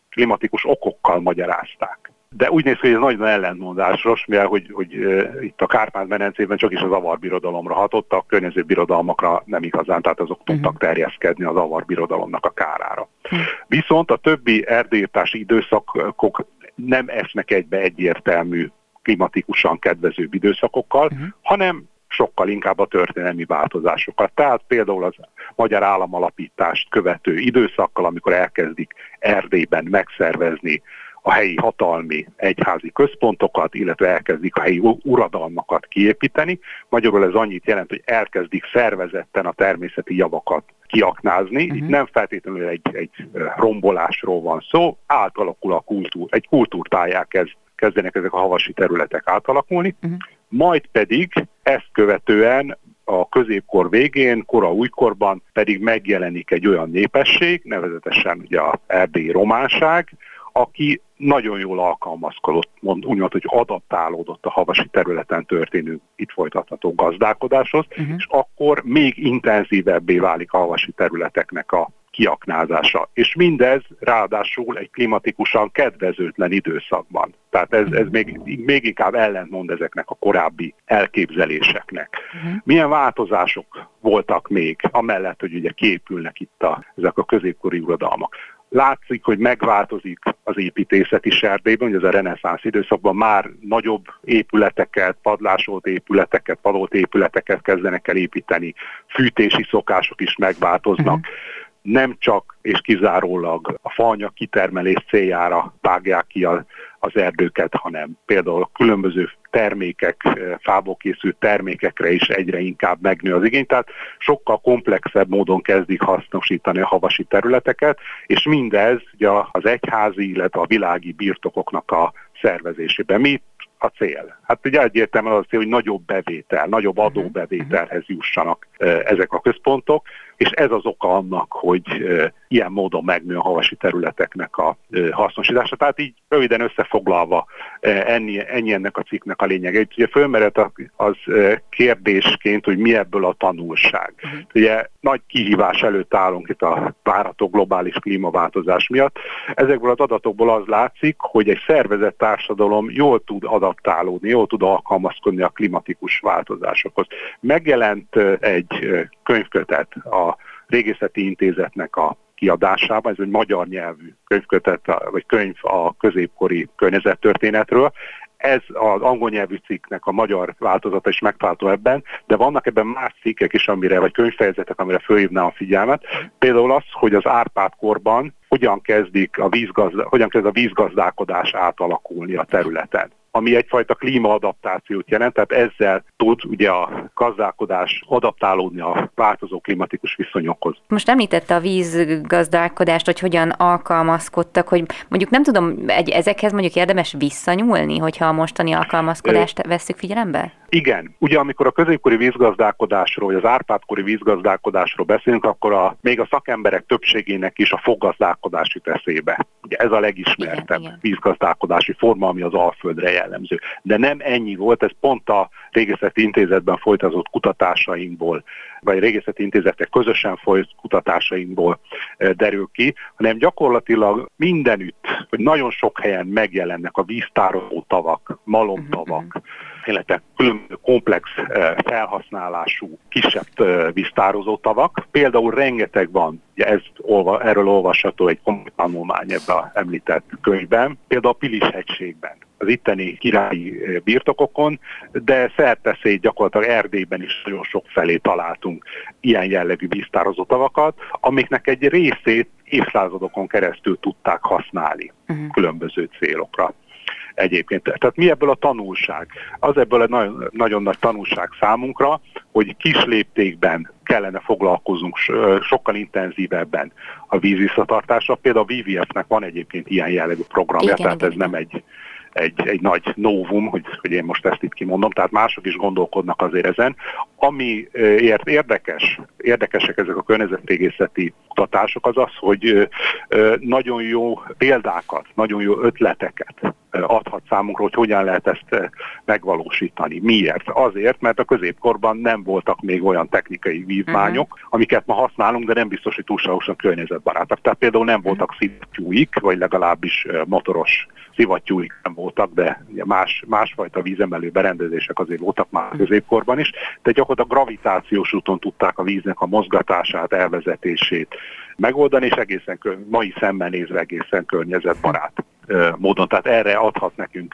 klimatikus okokkal magyarázták. De úgy néz ki, hogy ez nagyon ellentmondásos, mivel hogy, hogy itt a Kárpát-medencében csak is az avarbirodalomra hatott, a környező birodalmakra nem igazán, tehát azok tudtak terjeszkedni az avarbirodalomnak a kárára. Uh-huh. Viszont a többi erdélyírtási időszakok nem esnek egybe egyértelmű klimatikusan kedvező időszakokkal, uh-huh. hanem sokkal inkább a történelmi változásokat. Tehát például az magyar államalapítást követő időszakkal, amikor elkezdik Erdélyben megszervezni a helyi hatalmi egyházi központokat, illetve elkezdik a helyi uradalmakat kiépíteni. Magyarul ez annyit jelent, hogy elkezdik szervezetten a természeti javakat kiaknázni. Uh-huh. Itt nem feltétlenül egy, egy rombolásról van szó, átalakul a kultúr, egy kultúrtájá kezd, kezdenek ezek a havasi területek átalakulni, uh-huh. majd pedig ezt követően a középkor végén, kora újkorban pedig megjelenik egy olyan népesség, nevezetesen ugye a erdélyi románság, aki nagyon jól alkalmazkodott, mond, úgymond, hogy adaptálódott a havasi területen történő itt folytatható gazdálkodáshoz, uh-huh. és akkor még intenzívebbé válik a havasi területeknek a kiaknázása. És mindez ráadásul egy klimatikusan kedvezőtlen időszakban. Tehát ez, ez még, még inkább ellentmond ezeknek a korábbi elképzeléseknek. Uh-huh. Milyen változások voltak még, amellett, hogy ugye képülnek itt a, ezek a középkori uradalmak? Látszik, hogy megváltozik az építészet is Erdélyben, hogy ez a reneszánsz időszakban már nagyobb épületeket, padlásolt épületeket, palolt épületeket kezdenek el építeni, fűtési szokások is megváltoznak. Uh-huh nem csak és kizárólag a faanyag kitermelés céljára vágják ki a, az erdőket, hanem például különböző termékek, eh, fából készült termékekre is egyre inkább megnő az igény, tehát sokkal komplexebb módon kezdik hasznosítani a havasi területeket, és mindez ugye az egyházi, illetve a világi birtokoknak a szervezésében. Mi a cél? Hát ugye egyértelműen az a cél, hogy nagyobb bevétel, nagyobb mhm. adóbevételhez jussanak eh, ezek a központok, és ez az oka annak, hogy ilyen módon megnő a havasi területeknek a hasznosítása. Tehát így röviden összefoglalva ennyi, ennyi ennek a cikknek a lényege. Itt ugye fölmerült az kérdésként, hogy mi ebből a tanulság. Uh-huh. Ugye nagy kihívás előtt állunk itt a várható globális klímaváltozás miatt. Ezekből az adatokból az látszik, hogy egy szervezett társadalom jól tud adaptálódni, jól tud alkalmazkodni a klimatikus változásokhoz. Megjelent egy könyvkötet a Régészeti Intézetnek a kiadásában, ez egy magyar nyelvű könyvkötet, vagy könyv a középkori környezettörténetről. Ez az angol nyelvű cikknek a magyar változata is megtalálható ebben, de vannak ebben más cikkek is, amire, vagy könyvfejezetek, amire fölhívnám a figyelmet. Például az, hogy az Árpád korban hogyan kezdik a vízgazda, hogyan kezd a vízgazdálkodás átalakulni a területen ami egyfajta klímaadaptációt jelent, tehát ezzel tud ugye a gazdálkodás adaptálódni a változó klimatikus viszonyokhoz. Most említette a vízgazdálkodást, hogy hogyan alkalmazkodtak, hogy mondjuk nem tudom, egy, ezekhez mondjuk érdemes visszanyúlni, hogyha a mostani alkalmazkodást vesszük figyelembe? Igen. Ugye amikor a középkori vízgazdálkodásról, vagy az árpádkori vízgazdálkodásról beszélünk, akkor a, még a szakemberek többségének is a foggazdálkodás jut eszébe. Ugye ez a legismertebb igen, igen. vízgazdálkodási forma, ami az Alföldre jellemző. De nem ennyi volt, ez pont a Régészeti Intézetben folytatott kutatásainkból, vagy Régészeti Intézetek közösen folyt kutatásainkból derül ki, hanem gyakorlatilag mindenütt, hogy nagyon sok helyen megjelennek a víztároló tavak, malomtavak, mhm, mhm illetve különböző komplex eh, felhasználású kisebb víztározó eh, tavak. Például rengeteg van, ugye ez, erről olvasható egy komoly tanulmány ebben a említett könyvben, például a Pilis-hegységben az itteni királyi birtokokon, de szerteszét gyakorlatilag Erdélyben is nagyon sok felé találtunk ilyen jellegű víztározó tavakat, amiknek egy részét évszázadokon keresztül tudták használni uh-huh. különböző célokra egyébként. Tehát mi ebből a tanulság? Az ebből egy nagyon, nagyon nagy tanulság számunkra, hogy kis léptékben kellene foglalkozunk sokkal intenzívebben a vízvisszatartásra. Például a WWF-nek van egyébként ilyen jellegű programja, igen, tehát igen, ez igen. nem egy egy, egy nagy novum, hogy, hogy én most ezt itt kimondom, tehát mások is gondolkodnak azért ezen. Ami ért érdekes, érdekesek ezek a környezetrégészeti kutatások, az az, hogy nagyon jó példákat, nagyon jó ötleteket adhat számunkra, hogy hogyan lehet ezt megvalósítani. Miért? Azért, mert a középkorban nem voltak még olyan technikai vívmányok, uh-huh. amiket ma használunk, de nem biztos, hogy túlságosan környezetbarátak. Tehát például nem voltak uh-huh. szivattyúik, vagy legalábbis motoros szivattyúik nem voltak, de más, másfajta vízemelő berendezések azért voltak már középkorban is, de gyakorlatilag gravitációs úton tudták a víznek a mozgatását, elvezetését megoldani, és egészen mai szemmel nézve egészen környezetbarát módon. Tehát erre adhat nekünk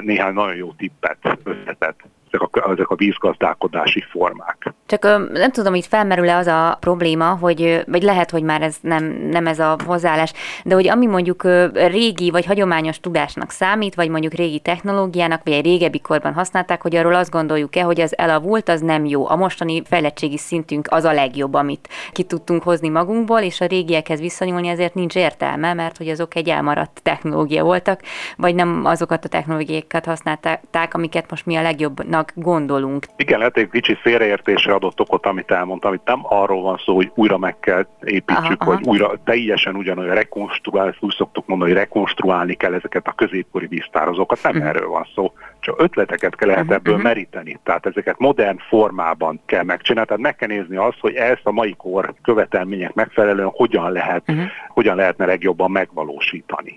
néhány nagyon jó tippet, ötletet ezek a, ezek a vízgazdálkodási formák. Csak nem tudom, itt felmerül-e az a probléma, hogy, vagy lehet, hogy már ez nem, nem ez a hozzáállás, de hogy ami mondjuk régi vagy hagyományos tudásnak számít, vagy mondjuk régi technológiának, vagy egy régebbi korban használták, hogy arról azt gondoljuk-e, hogy az elavult, az nem jó. A mostani fejlettségi szintünk az a legjobb, amit ki tudtunk hozni magunkból, és a régiekhez visszanyúlni ezért nincs értelme, mert hogy azok egy elmaradt technológia voltak, vagy nem azokat a technológiákat használták, amiket most mi a legjobbnak jónak gondolunk. Igen, lehet egy kicsi félreértésre adott okot, amit elmondtam, itt nem arról van szó, hogy újra meg kell építsük, aha, vagy aha. újra teljesen ugyanolyan rekonstruálni, úgy szoktuk mondani, hogy rekonstruálni kell ezeket a középkori víztározókat, nem uh-huh. erről van szó. Csak ötleteket kell lehet uh-huh. ebből uh-huh. meríteni. Tehát ezeket modern formában kell megcsinálni. Tehát meg kell nézni azt, hogy ezt a mai kor követelmények megfelelően hogyan lehet, uh-huh. hogyan lehetne legjobban megvalósítani.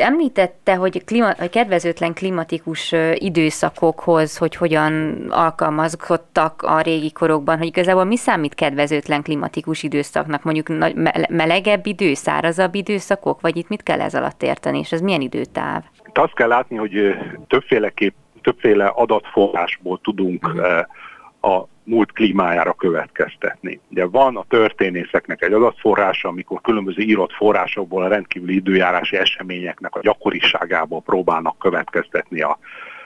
Említette, hogy klima, kedvezőtlen klimatikus időszakokhoz, hogy hogyan alkalmazkodtak a régi korokban, hogy igazából mi számít kedvezőtlen klimatikus időszaknak? Mondjuk melegebb idő, szárazabb időszakok, vagy itt mit kell ez alatt érteni, és ez milyen időtáv? Itt azt kell látni, hogy többféleképp, többféle adatforrásból tudunk uh-huh. a múlt klímájára következtetni. Ugye van a történészeknek egy adatforrása, amikor különböző írott forrásokból a rendkívüli időjárási eseményeknek a gyakoriságából próbálnak következtetni a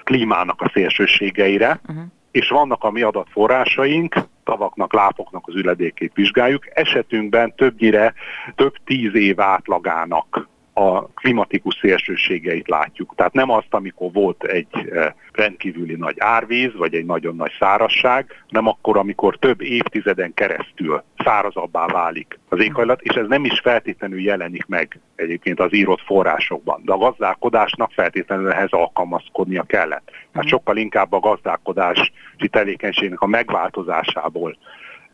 klímának a szélsőségeire, uh-huh. és vannak a mi adatforrásaink, tavaknak, lápoknak az üledékét vizsgáljuk, esetünkben többnyire több tíz év átlagának a klimatikus szélsőségeit látjuk. Tehát nem azt, amikor volt egy eh, rendkívüli nagy árvíz, vagy egy nagyon nagy szárasság, nem akkor, amikor több évtizeden keresztül szárazabbá válik az éghajlat, és ez nem is feltétlenül jelenik meg egyébként az írott forrásokban. De a gazdálkodásnak feltétlenül ehhez alkalmazkodnia kellett. Tehát mhm. sokkal inkább a gazdálkodási tevékenységnek a megváltozásából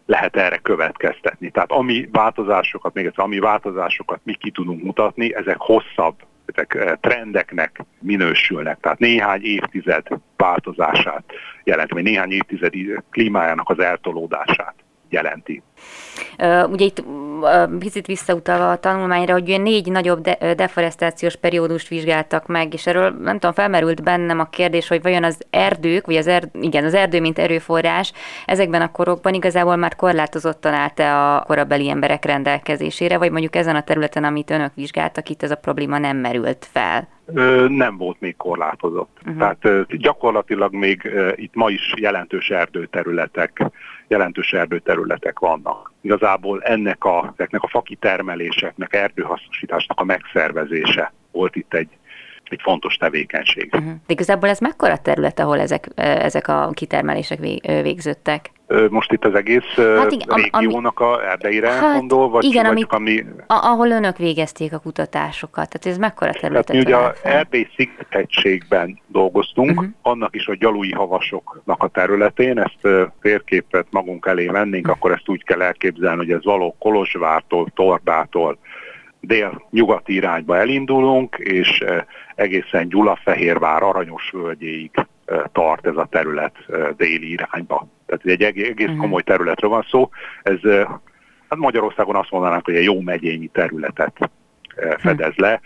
lehet erre következtetni. Tehát ami változásokat, még egyszer, ami változásokat mi ki tudunk mutatni, ezek hosszabb ezek eh, trendeknek minősülnek, tehát néhány évtized változását jelent, vagy néhány évtized klímájának az eltolódását jelenti. Ugye itt picit visszautalva a tanulmányra, hogy négy nagyobb de- deforestációs periódust vizsgáltak meg, és erről nem tudom, felmerült bennem a kérdés, hogy vajon az erdők, vagy az erd, igen, az erdő, mint erőforrás, ezekben a korokban igazából már korlátozottan állt-e a korabeli emberek rendelkezésére, vagy mondjuk ezen a területen, amit önök vizsgáltak, itt ez a probléma nem merült fel? Nem volt még korlátozott. Uh-huh. Tehát gyakorlatilag még itt ma is jelentős erdőterületek, jelentős erdőterületek vannak. Igazából ennek a, ezeknek a fakitermeléseknek, erdőhasznosításnak a megszervezése volt itt egy egy fontos tevékenység. Uh-huh. De igazából ez mekkora terület, ahol ezek, ezek a kitermelések végződtek? Most itt az egész hát igen, régiónak a erdeire hát gondol, vagy, igen, vagy amit, ami... A, ahol önök végezték a kutatásokat, tehát ez mekkora terület? Hát mi ugye az Erdély szigetegységben dolgoztunk, uh-huh. annak is a gyalui havasoknak a területén, ezt térképet magunk elé vennénk, uh-huh. akkor ezt úgy kell elképzelni, hogy ez való Kolozsvártól, Torbától, dél-nyugati irányba elindulunk, és egészen Gyulafehérvár aranyos völgyéig tart ez a terület déli irányba. Tehát egy egész uh-huh. komoly területről van szó. Ez hát Magyarországon azt mondanánk, hogy egy jó megyényi területet fedez le.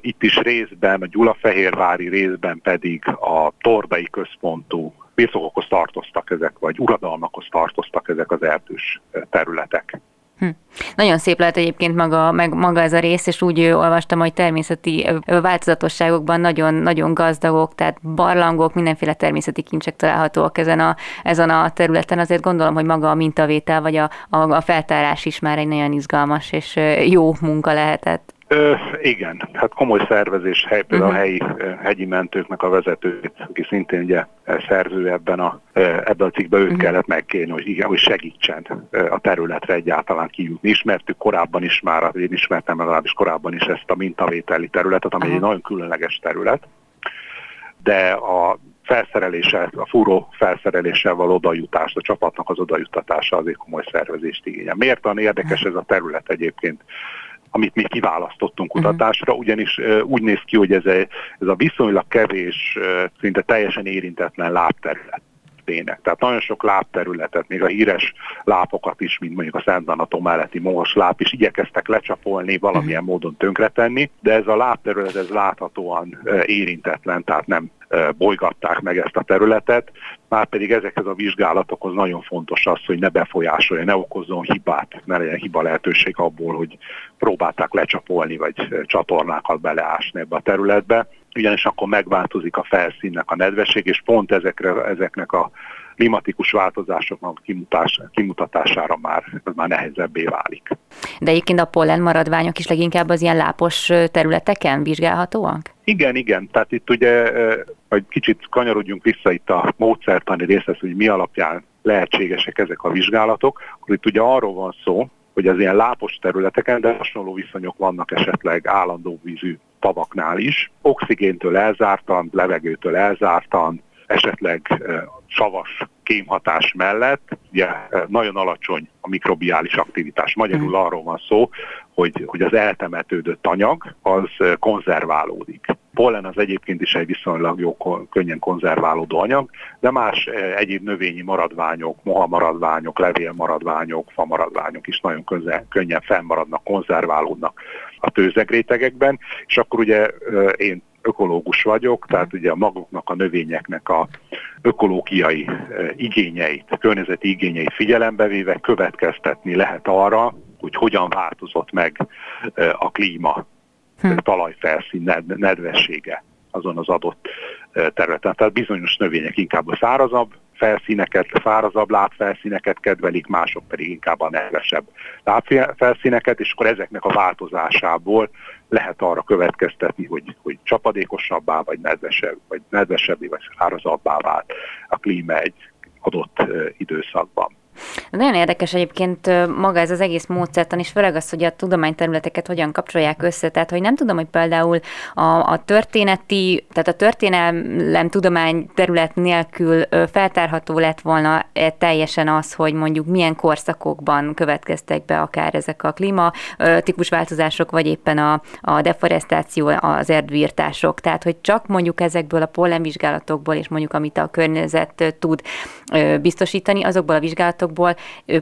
Itt is részben, a Gyulafehérvári részben pedig a Tordai központú birtokokhoz tartoztak ezek, vagy uradalmakhoz tartoztak ezek az erdős területek. Hm. Nagyon szép lehet egyébként maga, meg maga ez a rész, és úgy olvastam, hogy természeti változatosságokban nagyon, nagyon gazdagok, tehát barlangok, mindenféle természeti kincsek találhatóak ezen a, ezen a területen. Azért gondolom, hogy maga a mintavétel, vagy a, a, a feltárás is már egy nagyon izgalmas és jó munka lehetett. Ö, igen, hát komoly szervezés, hely, például uh-huh. a helyi hegyi mentőknek a vezetőt, aki szintén ugye szerző ebben a, ebben a cikkben, őt uh-huh. kellett megkérni, hogy igen, hogy segítsen a területre egyáltalán kijutni. Ismertük korábban is már, én ismertem legalábbis korábban is ezt a mintavételi területet, ami uh-huh. egy nagyon különleges terület, de a felszereléssel, a fúró felszereléssel való odajutást, a csapatnak az odajutatása azért komoly szervezést igényel. Miért van érdekes ez a terület egyébként? Amit mi kiválasztottunk mhm. kutatásra, ugyanis úgy néz ki, hogy ez a, ez a viszonylag kevés, szinte teljesen érintetlen lábterület tények. Tehát nagyon sok lábterületet, még a híres lápokat is, mint mondjuk a Szent Anatom melletti mohos láp is igyekeztek lecsapolni, valamilyen mhm. módon tönkretenni, de ez a lábterület ez láthatóan érintetlen, tehát nem bolygatták meg ezt a területet, már pedig ezekhez a vizsgálatokhoz nagyon fontos az, hogy ne befolyásolja, ne okozzon hibát, ne legyen hiba lehetőség abból, hogy próbálták lecsapolni, vagy csatornákat beleásni ebbe a területbe, ugyanis akkor megváltozik a felszínnek a nedvesség, és pont ezekre, ezeknek a klimatikus változásoknak kimutás, kimutatására már, ez már nehezebbé válik. De egyébként a pollen maradványok is leginkább az ilyen lápos területeken vizsgálhatóak? Igen, igen. Tehát itt ugye, hogy kicsit kanyarodjunk vissza itt a módszertani részhez, hogy mi alapján lehetségesek ezek a vizsgálatok, akkor itt ugye arról van szó, hogy az ilyen lápos területeken, de hasonló viszonyok vannak esetleg állandó vízű tavaknál is, oxigéntől elzártan, levegőtől elzártan, esetleg savas kémhatás mellett ugye nagyon alacsony a mikrobiális aktivitás. Magyarul hmm. arról van szó, hogy, hogy az eltemetődött anyag az konzerválódik. Pollen az egyébként is egy viszonylag jó, könnyen konzerválódó anyag, de más egyéb növényi maradványok, moha maradványok, levél maradványok, fa maradványok is nagyon közel, könnyen fennmaradnak, konzerválódnak a tőzegrétegekben, és akkor ugye én ökológus vagyok, tehát ugye a maguknak a növényeknek a ökológiai igényeit, a környezeti igényeit figyelembe véve következtetni lehet arra, hogy hogyan változott meg a klíma, hm. talajfelszín nedvessége azon az adott területen. Tehát bizonyos növények inkább a szárazabb felszíneket, szárazabb lábfelszíneket kedvelik, mások pedig inkább a nedvesebb lábfelszíneket, és akkor ezeknek a változásából lehet arra következtetni, hogy, hogy csapadékosabbá, vagy nedvesebb, vagy nedvesebbé, vagy szárazabbá vált a klíma egy adott időszakban. Nagyon érdekes egyébként maga ez az egész módszertan, és főleg az, hogy a tudományterületeket hogyan kapcsolják össze. Tehát, hogy nem tudom, hogy például a, a történeti, tehát a történelem tudomány terület nélkül feltárható lett volna -e teljesen az, hogy mondjuk milyen korszakokban következtek be akár ezek a klíma típusváltozások, vagy éppen a, a deforestáció, az erdőírtások. Tehát, hogy csak mondjuk ezekből a pollenvizsgálatokból, és mondjuk amit a környezet tud biztosítani, azokból a vizsgálatokból, vizsgálatokból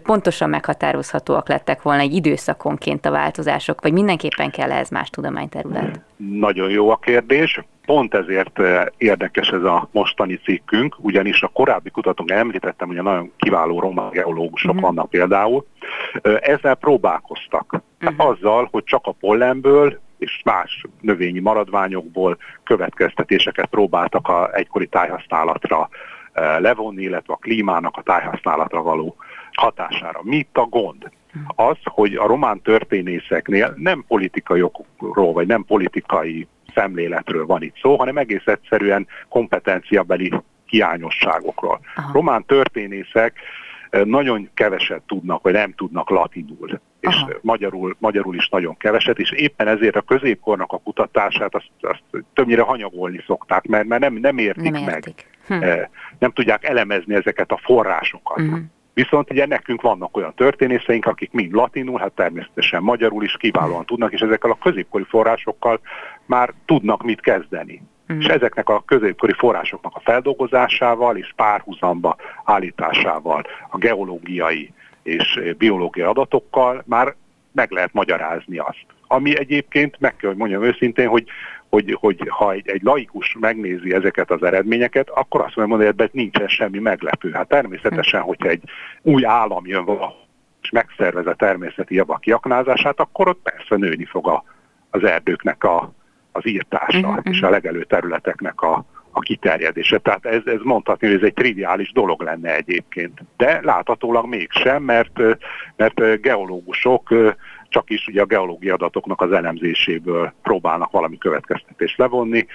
pontosan meghatározhatóak lettek volna egy időszakonként a változások, vagy mindenképpen kell ez más tudományterület? Nagyon jó a kérdés. Pont ezért érdekes ez a mostani cikkünk, ugyanis a korábbi kutatók említettem, hogy nagyon kiváló román geológusok uh-huh. vannak például, ezzel próbálkoztak. Uh-huh. Azzal, hogy csak a pollenből és más növényi maradványokból következtetéseket próbáltak a egykori tájhasználatra levonni, illetve a klímának a tájhasználatra való hatására. Mi itt a gond? Az, hogy a román történészeknél nem politikai okokról, vagy nem politikai szemléletről van itt szó, hanem egész egyszerűen kompetenciabeli hiányosságokról. Aha. Román történészek nagyon keveset tudnak, vagy nem tudnak latinul, és magyarul, magyarul is nagyon keveset, és éppen ezért a középkornak a kutatását azt, azt többnyire hanyagolni szokták, mert, mert nem, nem értik nem meg. Hm. Nem tudják elemezni ezeket a forrásokat. Uh-huh. Viszont ugye nekünk vannak olyan történészeink, akik mind latinul, hát természetesen magyarul is kiválóan tudnak, és ezekkel a középkori forrásokkal már tudnak mit kezdeni. Mm. És ezeknek a középkori forrásoknak a feldolgozásával és párhuzamba állításával, a geológiai és biológiai adatokkal már meg lehet magyarázni azt. Ami egyébként, meg kell, hogy mondjam őszintén, hogy, hogy, hogy ha egy, egy laikus megnézi ezeket az eredményeket, akkor azt mondja, hogy ebben nincsen semmi meglepő. Hát természetesen, hm. hogyha egy új állam jön valahol, és megszervez a természeti javak kiaknázását, akkor ott persze nőni fog a, az erdőknek a, az írtása uh-huh, és a legelő területeknek a, a kiterjedése. Tehát ez, ez mondhatni, hogy ez egy triviális dolog lenne egyébként. De láthatólag mégsem, mert, mert geológusok csak is ugye a geológiai adatoknak az elemzéséből próbálnak valami következtetést levonni,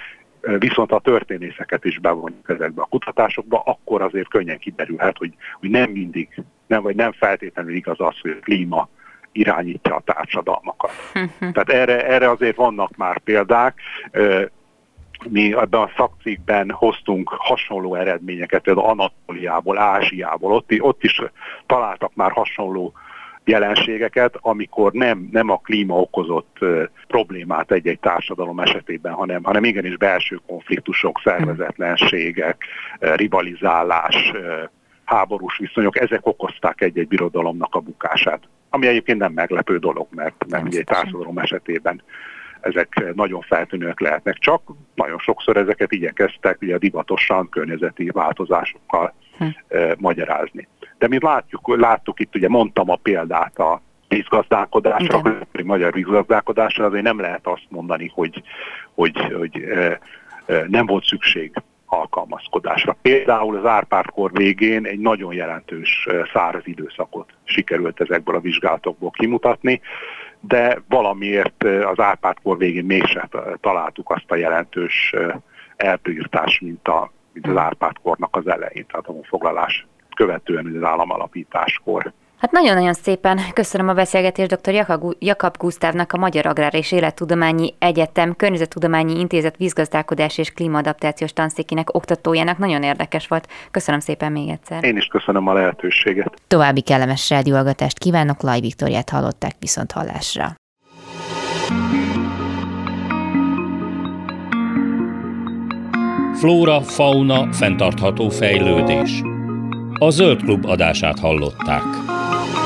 viszont a történészeket is bevonjuk ezekbe a kutatásokba, akkor azért könnyen kiderülhet, hogy, hogy nem mindig, nem, vagy nem feltétlenül igaz az, hogy a klíma irányítja a társadalmakat. [LAUGHS] Tehát erre, erre azért vannak már példák. Mi ebben a szakcikkben hoztunk hasonló eredményeket, például Anatóliából, Ázsiából, ott, ott is találtak már hasonló jelenségeket, amikor nem, nem a klíma okozott uh, problémát egy-egy társadalom esetében, hanem, hanem igenis belső konfliktusok, szervezetlenségek, uh, rivalizálás, uh, háborús viszonyok, ezek okozták egy-egy birodalomnak a bukását. Ami egyébként nem meglepő dolog, mert, mert ugye egy társadalom esetében ezek nagyon feltűnőek lehetnek. Csak nagyon sokszor ezeket igyekeztek ugye divatosan környezeti változásokkal hm. magyarázni. De mi látjuk, láttuk itt, ugye mondtam a példát a vízgazdálkodásra, a magyar vízgazdálkodásra, azért nem lehet azt mondani, hogy, hogy, hogy nem volt szükség alkalmazkodásra. Például az Árpád-kor végén egy nagyon jelentős száraz időszakot sikerült ezekből a vizsgálatokból kimutatni, de valamiért az Árpád-kor végén mégsem találtuk azt a jelentős eltűrtás, mint, a, mint az Árpád-kornak az elején, tehát a foglalás követően az államalapításkor. Hát nagyon-nagyon szépen köszönöm a beszélgetést dr. Jakab Gusztávnak a Magyar Agrár és Élettudományi Egyetem Környezettudományi Intézet vízgazdálkodás és klímaadaptációs tanszékinek oktatójának. Nagyon érdekes volt. Köszönöm szépen még egyszer. Én is köszönöm a lehetőséget. További kellemes rádióhallgatást kívánok, Laj Viktoriát hallották viszont hallásra. Flóra, fauna, fenntartható fejlődés. A Zöld Klub adását hallották. Thank you.